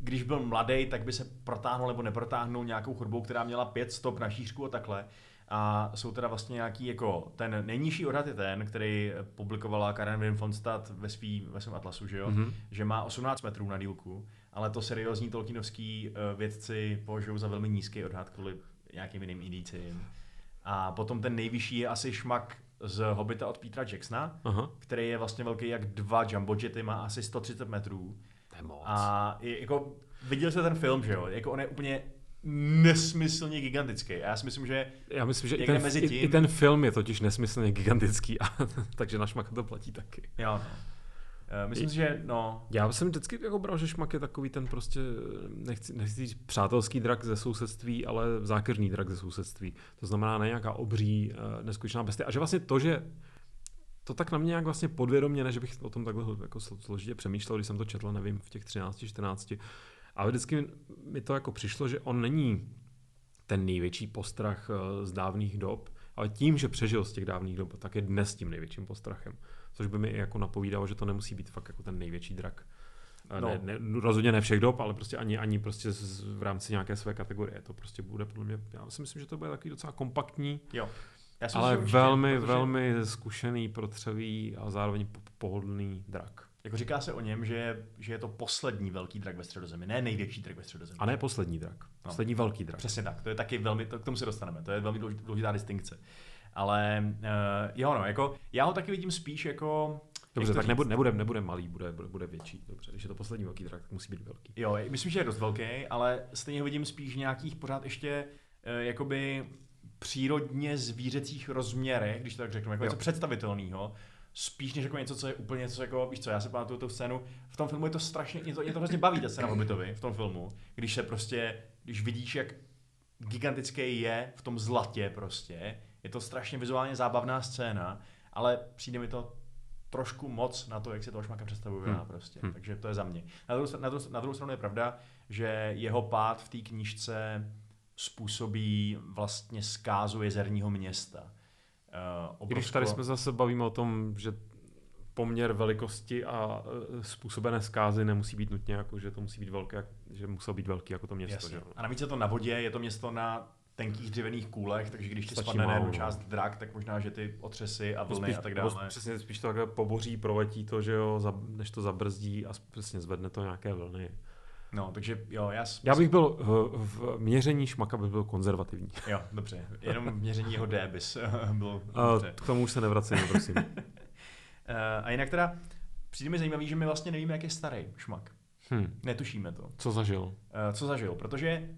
když byl mladý, tak by se protáhnul nebo neprotáhnul nějakou chodbou, která měla pět stop na šířku a takhle. A jsou teda vlastně nějaký, jako ten nejnižší odhad je ten, který publikovala Karen Wim von Stad ve, svý, ve svém atlasu, že jo? Mm-hmm. Že má 18 metrů na dílku, ale to seriózní tolkienovský eh, vědci považují za velmi nízký odhad kvůli nějakým jiným indicím. A potom ten nejvyšší je asi šmak z Hobita od Petra Jacksona, Aha. který je vlastně velký jak dva jumbo jety, má asi 130 metrů. Je moc. A je, jako, viděl jsi ten film, že jo? Jako on je úplně nesmyslně gigantický. Já si myslím, že Já myslím, že i ten, mezi tím... i, i ten film je totiž nesmyslně gigantický, a, takže na šmaka to platí taky. Jo, no. Uh, myslím si, že no... Já jsem vždycky jako bral, že šmak je takový ten prostě, nechci, nechci říct přátelský drak ze sousedství, ale zákeřný drak ze sousedství. To znamená ne nějaká obří, uh, neskutečná bestie. A že vlastně to, že to tak na mě nějak vlastně podvědomě, ne, že bych o tom takhle jako složitě přemýšlel, když jsem to četl, nevím, v těch 13, 14, ale vždycky mi to jako přišlo, že on není ten největší postrach eh, z dávných dob, ale tím, že přežil z těch dávných dob, tak je dnes tím největším postrachem. Což by mi jako napovídalo, že to nemusí být fakt jako ten největší drak. Eh, no. Ne, ne, rozhodně ne všech dob, ale prostě ani, ani prostě z, v rámci nějaké své kategorie. To prostě bude podle mě, já si myslím, že to bude takový docela kompaktní. Jo. Já ale velmi, protože... velmi zkušený, protřevý a zároveň pohodlný drak. Jako říká se o něm, že je, že je to poslední velký drak ve středozemi, ne největší drak ve středozemi. A ne poslední drak. No. Poslední no. velký drak. Přesně tak, to je taky velmi, to, k tomu se dostaneme, to je velmi důležitá distinkce. Ale uh, jo, no, jako já ho taky vidím spíš jako Dobře, tak nebude, nebude, nebude malý, bude, bude, bude větší. Dobře, když je to poslední velký drak, tak musí být velký. Jo, myslím, že je dost velký, ale stejně ho vidím spíš nějakých pořád ještě uh, jakoby přírodně zvířecích rozměrech, když to tak řeknu, jako něco představitelného, spíš než jako něco, co je úplně něco jako, víš co, já se pamatuju tu scénu, v tom filmu je to strašně, mě to, mě to vlastně baví, ta scéna Hobbitovi v tom filmu, když se prostě, když vidíš, jak gigantický je v tom zlatě prostě, je to strašně vizuálně zábavná scéna, ale přijde mi to trošku moc na to, jak si toho šmaka představuje hmm. prostě. Hmm. Takže to je za mě. Na druhou, na, druhou, na druhou stranu je pravda, že jeho pád v té knížce způsobí vlastně zkázu jezerního města. Uh, obrovsko... Když tady jsme zase bavíme o tom, že poměr velikosti a uh, způsobené zkázy nemusí být nutně jako, že to musí být velké, že musel být velký jako to město. Že? A navíc je to na vodě, je to město na tenkých dřevěných kůlech, takže když ti spadne na jednu část drak, tak možná, že ty otřesy a vlny spíš, a tak dále. Přesně spíš to takhle poboří, proletí to, že jo, než to zabrzdí a přesně zvedne to nějaké vlny. No, takže jo, já... Já bych byl v, v měření šmaka bych byl konzervativní. Jo, dobře. Jenom v měření jeho D bys byl dobře. K tomu už se nevracím, prosím. a jinak teda, přijde mi zajímavý, že my vlastně nevíme, jak je starý šmak. Hmm. Netušíme to. Co zažil? Co zažil, protože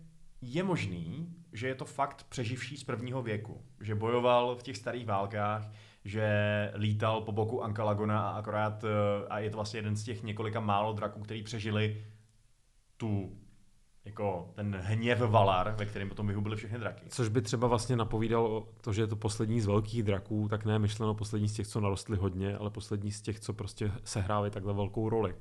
je možný, že je to fakt přeživší z prvního věku. Že bojoval v těch starých válkách, že lítal po boku Ankalagona a akorát, a je to vlastně jeden z těch několika málo draků, který přežili tu jako ten hněv Valar, ve kterém potom vyhubili všechny draky. Což by třeba vlastně napovídalo to, že je to poslední z velkých draků, tak ne myšleno poslední z těch, co narostly hodně, ale poslední z těch, co prostě sehrávají takhle velkou roli.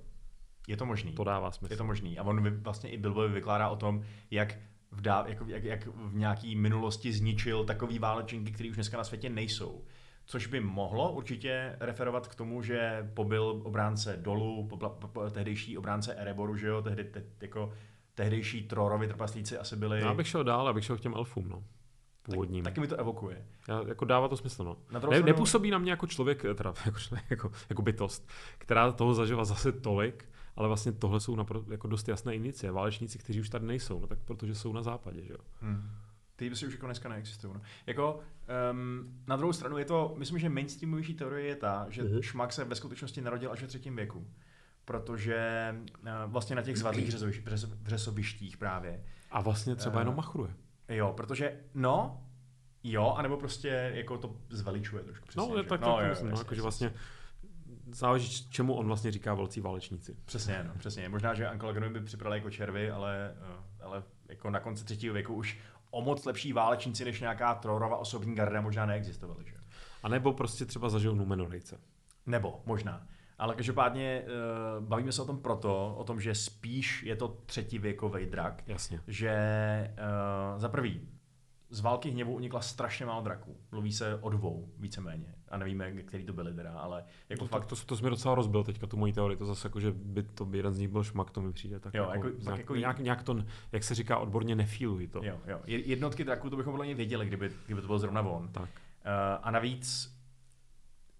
Je to možný. To dává smysl. Je to možný. A on vlastně i Bilbovi vykládá o tom, jak v, dá, jak, jak, jak v nějaký minulosti zničil takový válečníky, které už dneska na světě nejsou. Což by mohlo určitě referovat k tomu, že pobyl obránce dolů, po, po, po, tehdejší obránce Ereboru, že jo, tehdy, te, jako tehdejší Trorovi trpaslíci asi byli... Já bych šel dál, abych šel k těm elfům, no. Původním. Tak, taky mi to evokuje. Já, jako dává to smysl, no. Ne, stranu... Nepůsobí na mě jako člověk, teda jako, člověk, jako, jako bytost, která toho zažila zase tolik, ale vlastně tohle jsou napr- jako dost jasné indicie. Válečníci, kteří už tady nejsou, no tak protože jsou na západě, že jo. Hmm. Ty si už jako dneska neexistují. No. Jako, um, na druhou stranu je to, myslím, že mainstreamovější teorie je ta, že mm-hmm. Šmak se ve skutečnosti narodil až ve třetím věku. Protože uh, vlastně na těch zvatlých vřesovištích právě. A vlastně třeba uh, jenom machruje. Jo, protože, no, jo, anebo prostě jako to zveličuje trošku. Přesně, no, je tak, no, tak jo, myslím, no, jako, že vlastně záleží, čemu on vlastně říká velcí válečníci. Přesně, no, přesně. Možná, že Uncle by připravili jako červy, ale, eh, ale jako na konci třetího věku už o moc lepší válečníci než nějaká Trorova osobní garda možná neexistovali. Že? A nebo prostě třeba zažil Numenorejce. Nebo, možná. Ale každopádně uh, bavíme se o tom proto, o tom, že spíš je to třetí věkový drak. Jasně. Že uh, za prvý, z války hněvu unikla strašně málo draků. Mluví se o dvou, víceméně. A nevíme, který to byli teda, ale jako to, fakt... To, to, to jsi mi docela rozbil teďka, tu moji teorii. To zase jako, že by to by jeden z nich byl šmak, to mi přijde. Tak Jo, jako, jako- nějak, jako- nějak, nějak, to, jak se říká odborně, nefíluji to. Jo, jo. Je- Jednotky draků to bychom podle věděli, kdyby, kdyby to byl zrovna on. Tak. Uh, a navíc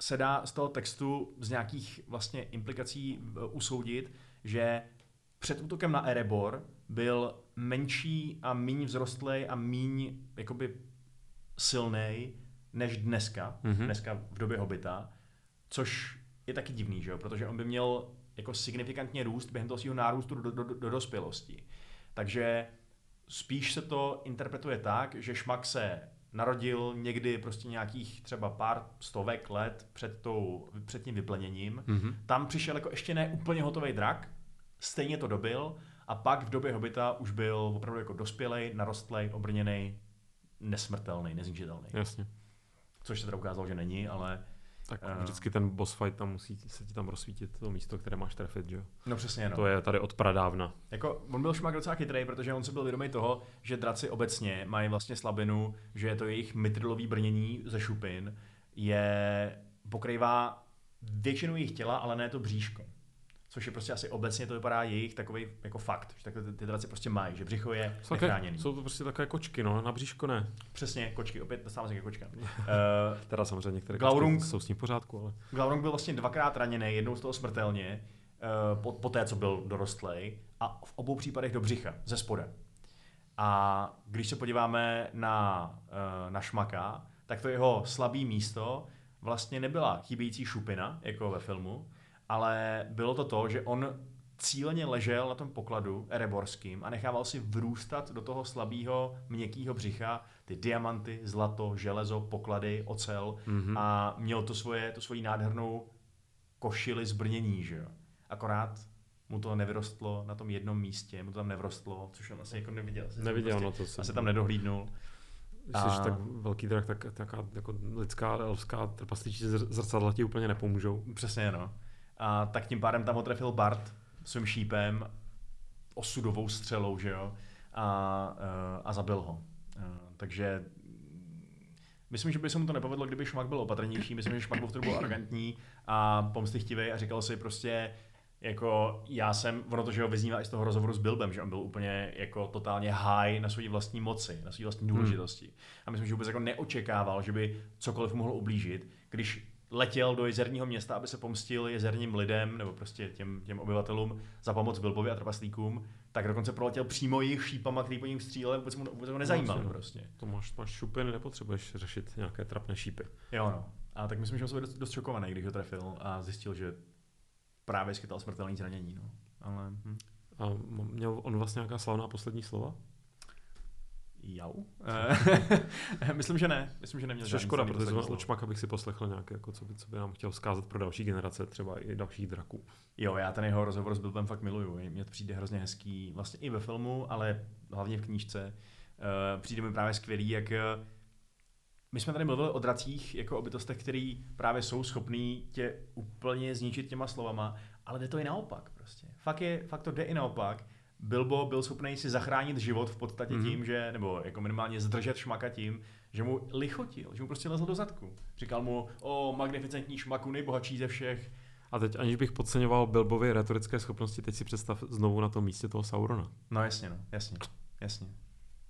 se dá z toho textu z nějakých vlastně implikací eh, usoudit, že před útokem na Erebor byl menší a míň vzrostlej a míň jakoby silnej než dneska, Mhm. mm-hmm. dneska v době Hobita, což je taky divný, že jo? protože on by měl jako signifikantně růst během toho svého nárůstu do, do, do, do dospělosti. Takže spíš se to interpretuje tak, že Šmak se narodil někdy prostě nějakých třeba pár stovek let před, tou, před tím vypleněním. Mhm. Tam přišel jako ještě ne úplně hotový drak, stejně to dobil a pak v době Hobita už byl opravdu jako dospělej, narostlej, obrněný, nesmrtelný, nezničitelný. Jasně. Což se teda ukázalo, že není, ale Tak Eh. vždycky ten boss fight tam musí se ti tam rozsvítit to místo, které máš trefit, že jo? no přesně no. To je tady od pradávna. Jako, on byl šmak docela chytrý, protože on se byl vědomý toho, že draci obecně mají vlastně slabinu, že to jejich mitrilový brnění ze šupin je pokrývá většinu jejich těla, ale ne to bříško. Což je prostě asi obecně to vypadá jejich takový jako fakt, že takhle ty, draci prostě mají, že břicho je Jsou, nechráněný. jsou to prostě takové kočky, no, na bříško ne. Přesně, kočky, opět dostáváme se ke kočkám. Uh, Teda samozřejmě některé Glaurung- kočky jsou s ním v pořádku, ale... Glaurung byl vlastně dvakrát raněný, jednou z toho smrtelně, uh, po, po té, co byl dorostlej, a v obou případech do břicha, ze spoda. A když se podíváme na, uh, na Šmaka, tak to jeho slabý místo vlastně nebyla chybějící šupina, jako ve filmu, ale bylo to to, že on cíleně ležel na tom pokladu ereborským a nechával si vrůstat do toho slabého, měkkého břicha ty diamanty, zlato, železo, poklady, ocel Mhm. a měl to svoje, tu svoji nádhernou košili zbrnění, že jo. Akorát mu to nevyrostlo na tom jednom místě, mu to tam nevrostlo, což on asi jako neviděl. Asi Neviděl, prostě, no to se... Asi tam nedohlídnul. Když A- jsi tak velký drak, tak taká jako lidská, elfská trpasličí zr- zrcadla ti úplně nepomůžou. Přesně, no. A tak tím pádem tam ho trefil Bart svým šípem, osudovou střelou, že jo, a, eh, a zabil ho. Eh, Takže myslím, že by se mu to nepovedlo, kdyby Šmak byl opatrnější. Myslím, že Šmak byl v byl arrogantní a pomstychtivý a říkal si prostě, jako já jsem, ono to, že ho vyznívá i z toho rozhovoru s Bilbem, že on byl úplně jako totálně high na své vlastní moci, na své vlastní důležitosti. A myslím, že vůbec jako neočekával, že by cokoliv mohl ublížit, když letěl do jezerního města, aby se pomstil jezerním lidem, nebo prostě těm, těm obyvatelům za pomoc Bilbovi a trpaslíkům, tak dokonce proletěl přímo jejich šípama, který po nich střílel, vůbec mu, vůbec ho nezajímal No, prostě. To máš, máš šupiny, nepotřebuješ řešit nějaké trapné šípy. Jo, no. A tak myslím, že on byl dost, dost šokovaný, když ho trefil a zjistil, že právě schytal smrtelný zranění. No. Ale hm. A měl on vlastně nějaká slavná poslední slova? Jau. Eh, myslím, že ne. Myslím, že neměl Což žádný škoda, protože zrovna od Čmaka bych si poslechl nějaké, jako co, by, co by nám chtěl vzkázat pro další generace, třeba i dalších draků. Jo, já ten jeho rozhovor s Bilbem fakt miluju. Mně to přijde hrozně hezký, vlastně i ve filmu, ale hlavně v knížce. Uh, přijde mi právě skvělý, jak eh, my jsme tady mluvili o dracích jako o bytostech, který právě jsou schopný tě úplně zničit těma slovama, ale jde to i naopak prostě. Fakt, je, fakt to jde i naopak. Bilbo byl schopný si zachránit život v podstatě Mhm. mm-hmm. tím, že, nebo jako minimálně zdržet šmaka tím, že mu lichotil, že mu prostě lezl do zadku. Říkal mu, o magnificentní šmaku, nejbohatší ze všech, A teď, aniž bych podceňoval Bilbovy retorické schopnosti, teď si představ znovu na tom místě toho Saurona. No jasně, no, jasně, jasně.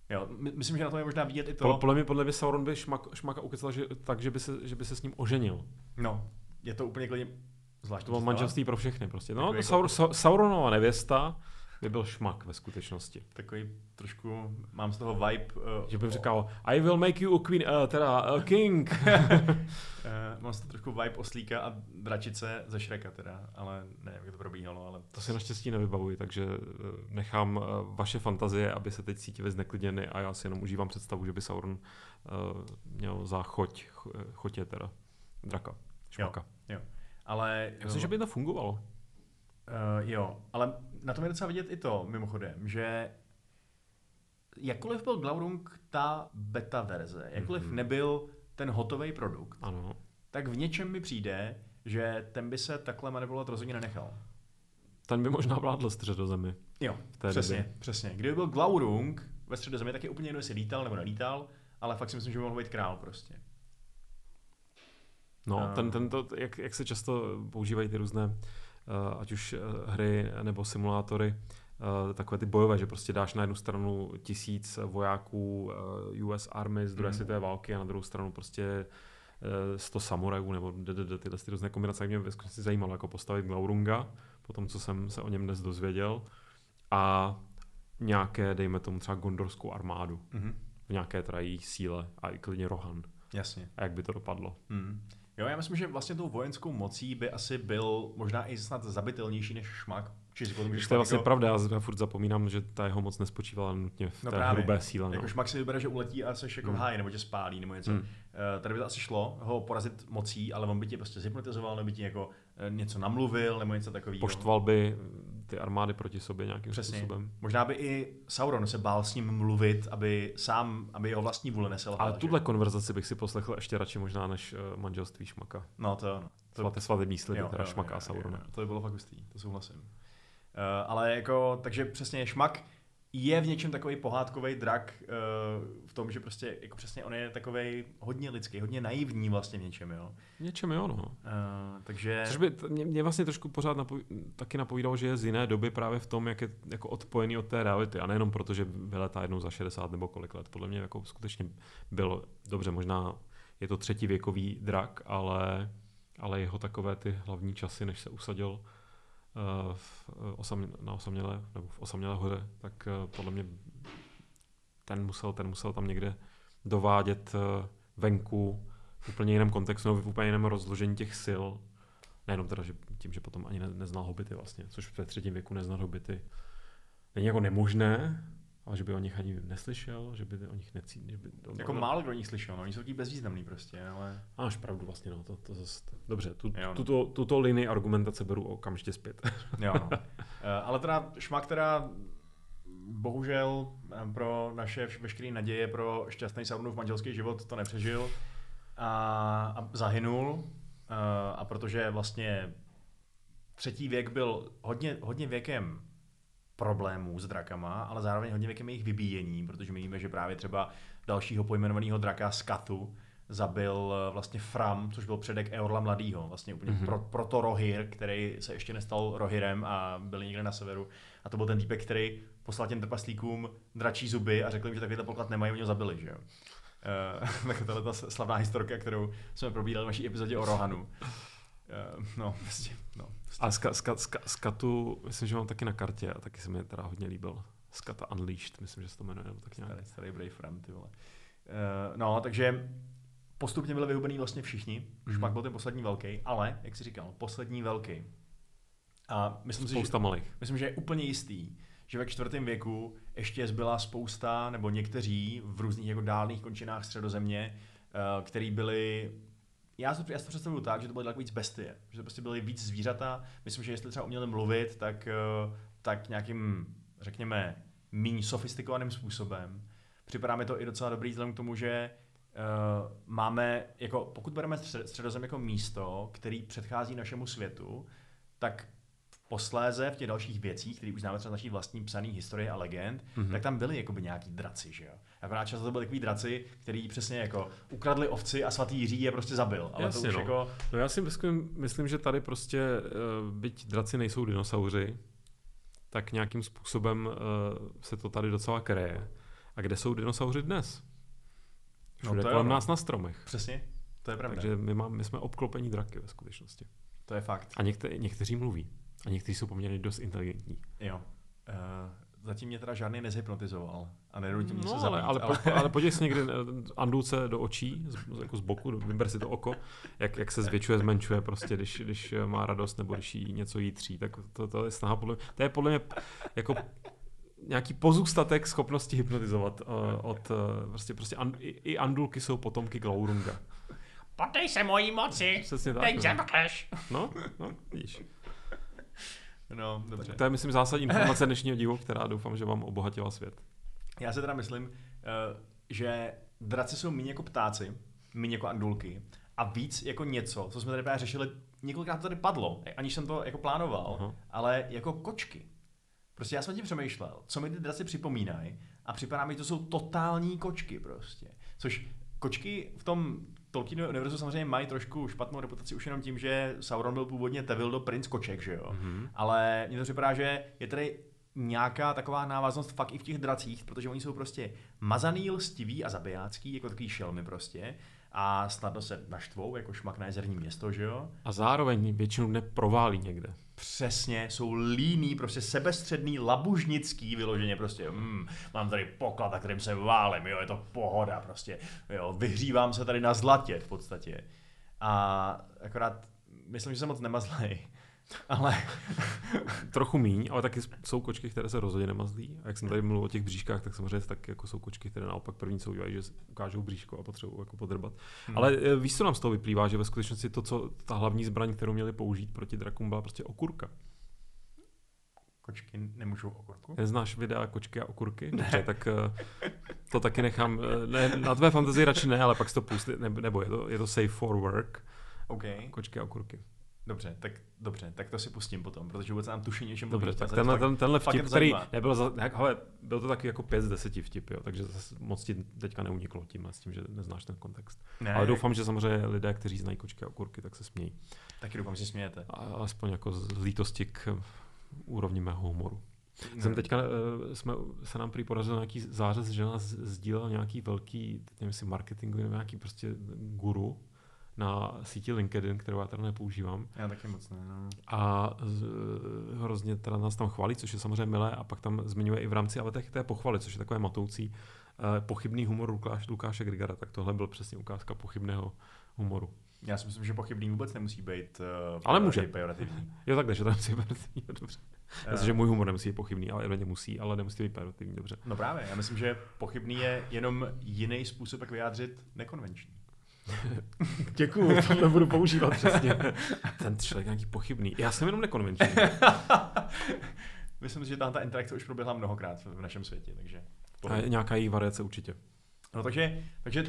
Jo, my, myslím, že na to je možná vidět i to. Podle, podle mě, podle mě Sauron by šmak, šmaka ukecal že, tak, že by, se, že by se s ním oženil. No, je to úplně klidně zvláštní. To bylo manželství pro všechny prostě. No, jako- Saur, Sa, Sauronova nevěsta by byl šmak ve skutečnosti. Takový trošku, mám z toho vibe. Uh, Že bych říkal, I will make you a queen, uh, teda a king. uh, mám z toho trošku vibe oslíka a dračice ze Shreka teda, ale nevím, jak to probíhalo, ale To si naštěstí nevybavuji, takže eh, nechám eh, vaše fantazie, aby se teď cítili zneklidněny a já si jenom užívám představu, že by Sauron uh, měl za choť, ch- chotě teda, draka, šmaka. Ale... Myslím, že by to fungovalo. Uh, jo, ale na tom je docela vidět i to, mimochodem, že jakkoliv byl Glaurung ta beta verze, jakkoliv mm-hmm. nebyl ten hotový produkt, ano. tak v něčem mi přijde, že ten by se takhle manipulovat rozhodně nenechal. Ten by možná vládl středozemi. Jo, přesně, době. přesně. Kdyby byl Glaurung ve středozemi, tak je úplně jedno, jestli lítal nebo nelítal, ale fakt si myslím, že by mohl být král prostě. No, uh, ten, ten to, jak, jak se často používají ty různé, uh, ať už uh, hry nebo simulátory, uh, takové ty bojové, že prostě dáš na jednu stranu tisíc vojáků US Army z druhé mm. světové války a na druhou stranu prostě 100 samurajů nebo tyhle ty různé kombinace, mě ve skutečnosti zajímalo, jako postavit Glaurunga, po tom, co jsem se o něm dnes dozvěděl, a nějaké, dejme tomu třeba gondorskou armádu mm-hmm. v nějaké teda její síle a i klidně Rohan. Jasně. A jak by to dopadlo. Mm. Jo, já myslím, že vlastně tou vojenskou mocí by asi byl možná i snad zabitelnější než šmak. Že to je vlastně jako... pravda, já furt zapomínám, že ta jeho moc nespočívala nutně v no té právě. hrubé síle. No. Jako šmak si vybere, že uletí a seš jako mm. v háji, nebo tě spálí, nebo něco. Mm. Uh, tady by to asi šlo ho porazit mocí, ale on by tě prostě zhypnotizoval, nebo by ti jako uh, něco namluvil, nebo něco takového. Poštval by ty armády proti sobě nějakým Přesně. způsobem. Možná by i Sauron se bál s ním mluvit, aby sám, aby jeho vlastní vůle nesel. Ale tuhle konverzaci bych si poslechl ještě radši možná než uh, manželství Šmaka. No to To, Svaté svatební sliby, teda jo, Šmaka jo, a Saurona. Jo, jo, to by bylo fakt hustý, to souhlasím. Uh, ale jako, takže přesně Šmak je v něčem takový pohádkový drak uh, v tom, že prostě jako přesně on je takový hodně lidský, hodně naivní vlastně v něčem, jo. V něčem jo, no. Uh, takže... Což by mě, mě vlastně trošku pořád napo- taky napovídalo, že je z jiné doby právě v tom, jak je jako odpojený od té reality a nejenom proto, že vyletá jednou za 60 nebo kolik let. Podle mě jako skutečně byl, dobře, možná je to třetí věkový drak, ale, ale jeho takové ty hlavní časy, než se usadil v eh, osamě, na osamělé, nebo v osamělé hoře, tak eh, podle mě ten musel, ten musel tam někde dovádět venku v úplně jiném kontextu, v úplně jiném rozložení těch sil. Nejenom teda, že tím, že potom ani ne, neznal hobity vlastně, což ve třetím věku neznal hobity. Není jako nemožné, ale že by o nich ani neslyšel, že by o nich necítil. By, to, jako no, málo kdo o nich slyšel, no, oni jsou taky bezvýznamný prostě, ale... Máš pravdu vlastně, no, to, to zase... Dobře, tu, jo, no. tuto, tuto linii argumentace beru okamžitě zpět. jo, no. Eh, ale teda šmak teda bohužel eh, pro naše veškeré naděje pro šťastný Sauronův manželský život to nepřežil a, a zahynul. A, eh, a protože vlastně třetí věk byl hodně, hodně věkem problémů s drakama, ale zároveň hodně věkem jejich vybíjení, protože my víme, že právě třeba dalšího pojmenovaného draka Skatu zabil eh, vlastně Fram, což byl předek Eorla mladýho, vlastně úplně mm-hmm. pro, proto Rohir, který se ještě nestal Rohirem a byl někde na severu. A to byl ten týpek, který poslal těm trpaslíkům dračí zuby a řekl jim, že takovýhle poklad nemají, oni ho zabili, že jo. Uh, tak tohle ta slavná historka, kterou jsme probídali v naší epizodě o Rohanu. Uh, no, prostě, no. Prostě. A ska, ska, ska, skatu, myslím, že mám taky na kartě a taky se mi teda hodně líbil. Skata Unleashed, myslím, že se to jmenuje, nebo tak nějak. Starý, starý Brave Ram, ty vole. Uh, no, takže postupně byli vyhubený vlastně všichni, už mm. pak byl ten poslední velký, ale, jak jsi říkal, poslední velký. A myslím Spousta si, že, malých. Myslím, že je úplně jistý, že ve čtvrtém věku ještě zbyla spousta, nebo někteří v různých jako dálných končinách středozemě, uh, který byli já si, já si to představuju tak, že to byly daleko víc bestie, že to prostě byly víc zvířata. Myslím, že jestli třeba uměli mluvit, tak, eh, tak nějakým, řekněme, méně sofistikovaným způsobem. Připadá mi to i docela dobrý vzhledem k tomu, že uh, máme, jako pokud bereme středozem jako místo, který předchází našemu světu, tak posléze v těch dalších věcích, které už známe třeba z naší vlastní psaný historie a legend, mm-hmm. tak tam byly jakoby nějaký draci, že jo. Akorát často to byly takový draci, který přesně jako ukradli ovci a svatý Jiří je prostě zabil. Ale Jasně, to už no. jako... no já si myslím, myslím, že tady prostě, uh, byť draci nejsou dinosauři, tak nějakým způsobem uh, se to tady docela kreje. A kde jsou dinosauři dnes? No Všude no kolem nás na stromech. Přesně, to je pravda. Takže my, má, my jsme obklopení draky ve skutečnosti. To je fakt. A někte, někteří mluví. A někteří jsou poměrně dost inteligentní. Jo. Uh, zatím mě teda žádný nezhypnotizoval a nenutí mě no, se ale, zabít, ale, ale... Po, ale podívej se někdy eh, Andulce do očí, z, jako z boku, vyber si to oko, jak, jak se zvětšuje, zmenšuje prostě, když, když má radost nebo když jí něco jítří, tak to, to je snaha podle mě, to je podle mě jako nějaký pozůstatek schopnosti hypnotizovat uh, od uh, prostě, prostě and, i, i Andulky jsou potomky Glaurunga. Potej se mojí moci, Přesně tak. teď no. zemkneš. No, no, vidíš. No, dobře. To je, myslím, zásadní informace dnešního dílu, která doufám, že vám obohatila svět. Já se teda myslím, eh, že draci jsou méně jako ptáci, méně jako andulky a víc jako něco, co jsme tady právě řešili, několikrát to tady padlo, aniž jsem to jako plánoval, Aha. ale jako kočky. Prostě já jsem tím přemýšlel, co mi ty draci připomínají a připadá mi, že to jsou totální kočky prostě. Což kočky v tom Tolkienově univerzu samozřejmě mají trošku špatnou reputaci už jenom tím, že Sauron byl původně Tevildo princ koček, že jo. Mhm. Ale mně to připadá, že je tady nějaká taková návaznost fakt i v těch dracích, protože oni jsou prostě mazaný, lstiví a zabijácký, jako takový šelmy prostě. A snadno se naštvou, jako šmak na jezerní město, že jo? A zároveň většinu dne proválí někde. Přesně, jsou líný, prostě sebestředný, labužnický vyloženě prostě, mm, mám tady poklad, na kterým se válem, jo, je to pohoda prostě, jo, vyhřívám se tady na zlatě v podstatě. A akorát, myslím, že se moc nemazlej, ale Trochu míň, ale taky jsou kočky, které se rozhodně nemazlí. A jak jsem tady mluvil o těch bříškách, tak samozřejmě tak jako jsou kočky, které naopak první co udělají, že ukážou bříško a potřebují jako podrbat. Hmm. Ale eh, víš, co nám z toho vyplývá, že ve skutečnosti to, co ta hlavní zbraň, kterou měli použít proti drakům, byla prostě okurka. kočky nemůžou okurku. Neznáš videa kočky a okurky? Dobře, tak eh, to taky nechám. eh, Ne, na tvé fantazii radši ne, ale pak si to pustí, nebo, nebo je, to, je to safe for work. OK, Kočky a okurky. Dobře, tak dobře, tak to si pustím potom, protože vůbec nám tuší něčem Dobře, mluvíte. tak tenhle, fakt- ten, tenhle vtip, který nebyl, za, jak, hele, byl to taky jako 5 z 10 vtip, jo, takže zase moc ti teďka neuniklo tím, s tím, že neznáš ten kontext. Ne, Ale doufám, že samozřejmě lidé, kteří znají kočky a okurky, tak se smějí. Taky doufám, že smějete. A alespoň jako z lítosti k úrovni mého humoru. Jsem teďka, eh, jsme, se nám prý podařil nějaký zářez, že nás sdílel nějaký velký, teď nevím, jestli marketingový nebo nějaký prostě guru na síti LinkedIn, kterou já teda nepoužívám. Já taky moc ne, no. A z, hrozně teda nás tam chválí, což je samozřejmě milé, a pak tam zmiňuje i v rámci ale té pochvaly, což je takové matoucí, eh, pochybný humor Lukáš, Lukáše Grigara, tak tohle byl přesně ukázka pochybného humoru. Já si myslím, že pochybný vůbec nemusí být uh, Ale může. pejorativní. Jo, takhle, že to nemusí být pejorativní, dobře. Eh, Myslím, že můj humor nemusí být pochybný, ale evidentně musí, ale nemusí být pejorativní, dobře. No právě, já myslím, že pochybný je jenom jiný způsob, jak vyjádřit nekonvenční. Děkuju, to nebudu používat přesně. Ten člověk nějaký pochybný. Já jsem jenom nekonvenční. Myslím si, že ta interakce už proběhla mnohokrát v našem světě, takže... A je nějaká její variace určitě. No takže, takže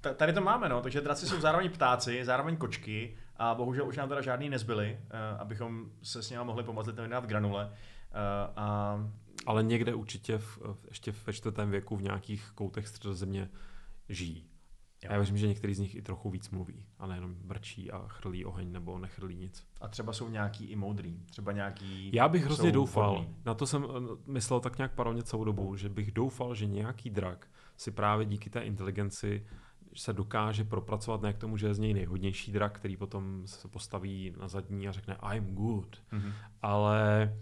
ta- tady to máme, no, takže draci jsou zároveň ptáci, zároveň kočky a bohužel už nám teda žádný nezbyli, uh, abychom se s nimi mohli pomazlit nebo v granule. Uh, a Ale někde určitě v, v, ještě ve čtvrtém věku v nějakých koutech středozemě žijí. Jo. Já věřím, že některý z nich i trochu víc mluví, a nejenom brčí a chrlí oheň nebo nechrlí nic. A třeba jsou nějaký i moudrý, třeba nějaký... Já bych hrozně doufal, vhodný. na to jsem eh, myslel tak nějak parovně celou dobu, že bych doufal, že nějaký drak si právě díky té inteligenci se dokáže propracovat ne k tomu, že je z něj nejhodnější drak, který potom se postaví na zadní a řekne I'm good, Mhm. ale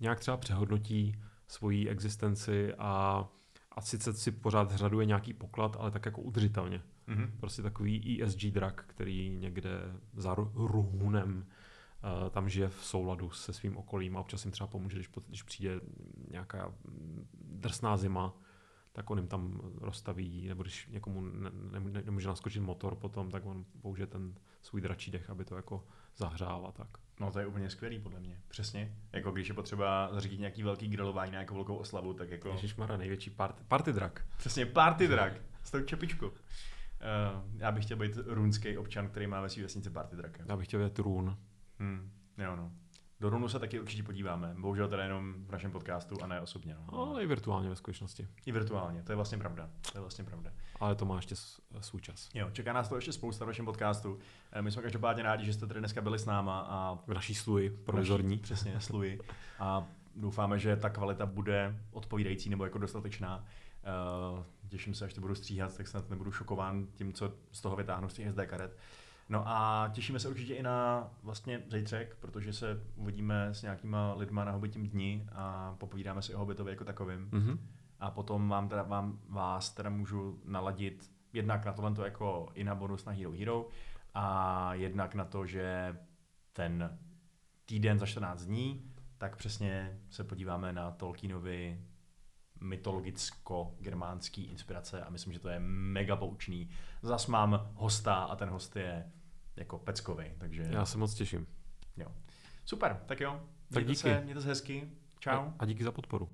nějak třeba přehodnotí svoji existenci a, a sice si pořád řaduje nějaký poklad, ale tak jako udržitelně. Mhm. Prostě takový ESG drak, který někde za ru- ruhunem uh, tam žije v souladu se svým okolím a občas jim třeba pomůže, když, když přijde nějaká drsná zima, tak on jim tam rozstaví, nebo když někomu ne, ne, nemůže naskočit motor potom, tak on použije ten svůj dračí dech, aby to jako zahřál a tak. No to je úplně skvělý podle mě. Přesně. Jako když je potřeba zařídit nějaký velký grilování na nějakou velkou oslavu, tak jako... Ježišmarja, největší party, party drak. Přesně, party drag. S tou čepičkou. Uh, já bych chtěl být runský občan, který má ve své vesnici party draka. Já bych chtěl vědět run. Hmm. Jo, no. Do Runu se taky určitě podíváme. Bohužel teda jenom v našem podcastu a ne osobně. No. Ale i virtuálně ve skutečnosti. I virtuálně, to je vlastně pravda. To je vlastně pravda. Ale to má ještě svůj čas. Jo, čeká nás to ještě spousta v našem podcastu. Eh, My jsme každopádně rádi, že jste tady dneska byli s náma a V naší sluji provizorní. Naší, přesně, sluji. A doufáme, že ta kvalita bude odpovídající nebo jako dostatečná. Uh, těším se, až to budu stříhat, tak snad nebudu šokován tím, co z toho vytáhnu z těch SD karet. No a těšíme se určitě i na vlastně zejtřek, protože se uvidíme s nějakýma lidma na Hobbitím dni a popovídáme si o Hobbitovi jako takovým. Mhm. A potom vám teda, vám, vás teda můžu naladit jednak na tohle jako i na bonus na Hero Hero a jednak na to, že ten týden za 14 dní, tak přesně se podíváme na Tolkienovi mytologicko-germánský inspirace a myslím, že to je mega poučný. Zas mám hosta a ten host je jako peckový, takže... Já se moc těším. Jo. Super, tak jo. Tak Mějte díky. Se, mějte se hezky. Čau. A, a díky za podporu.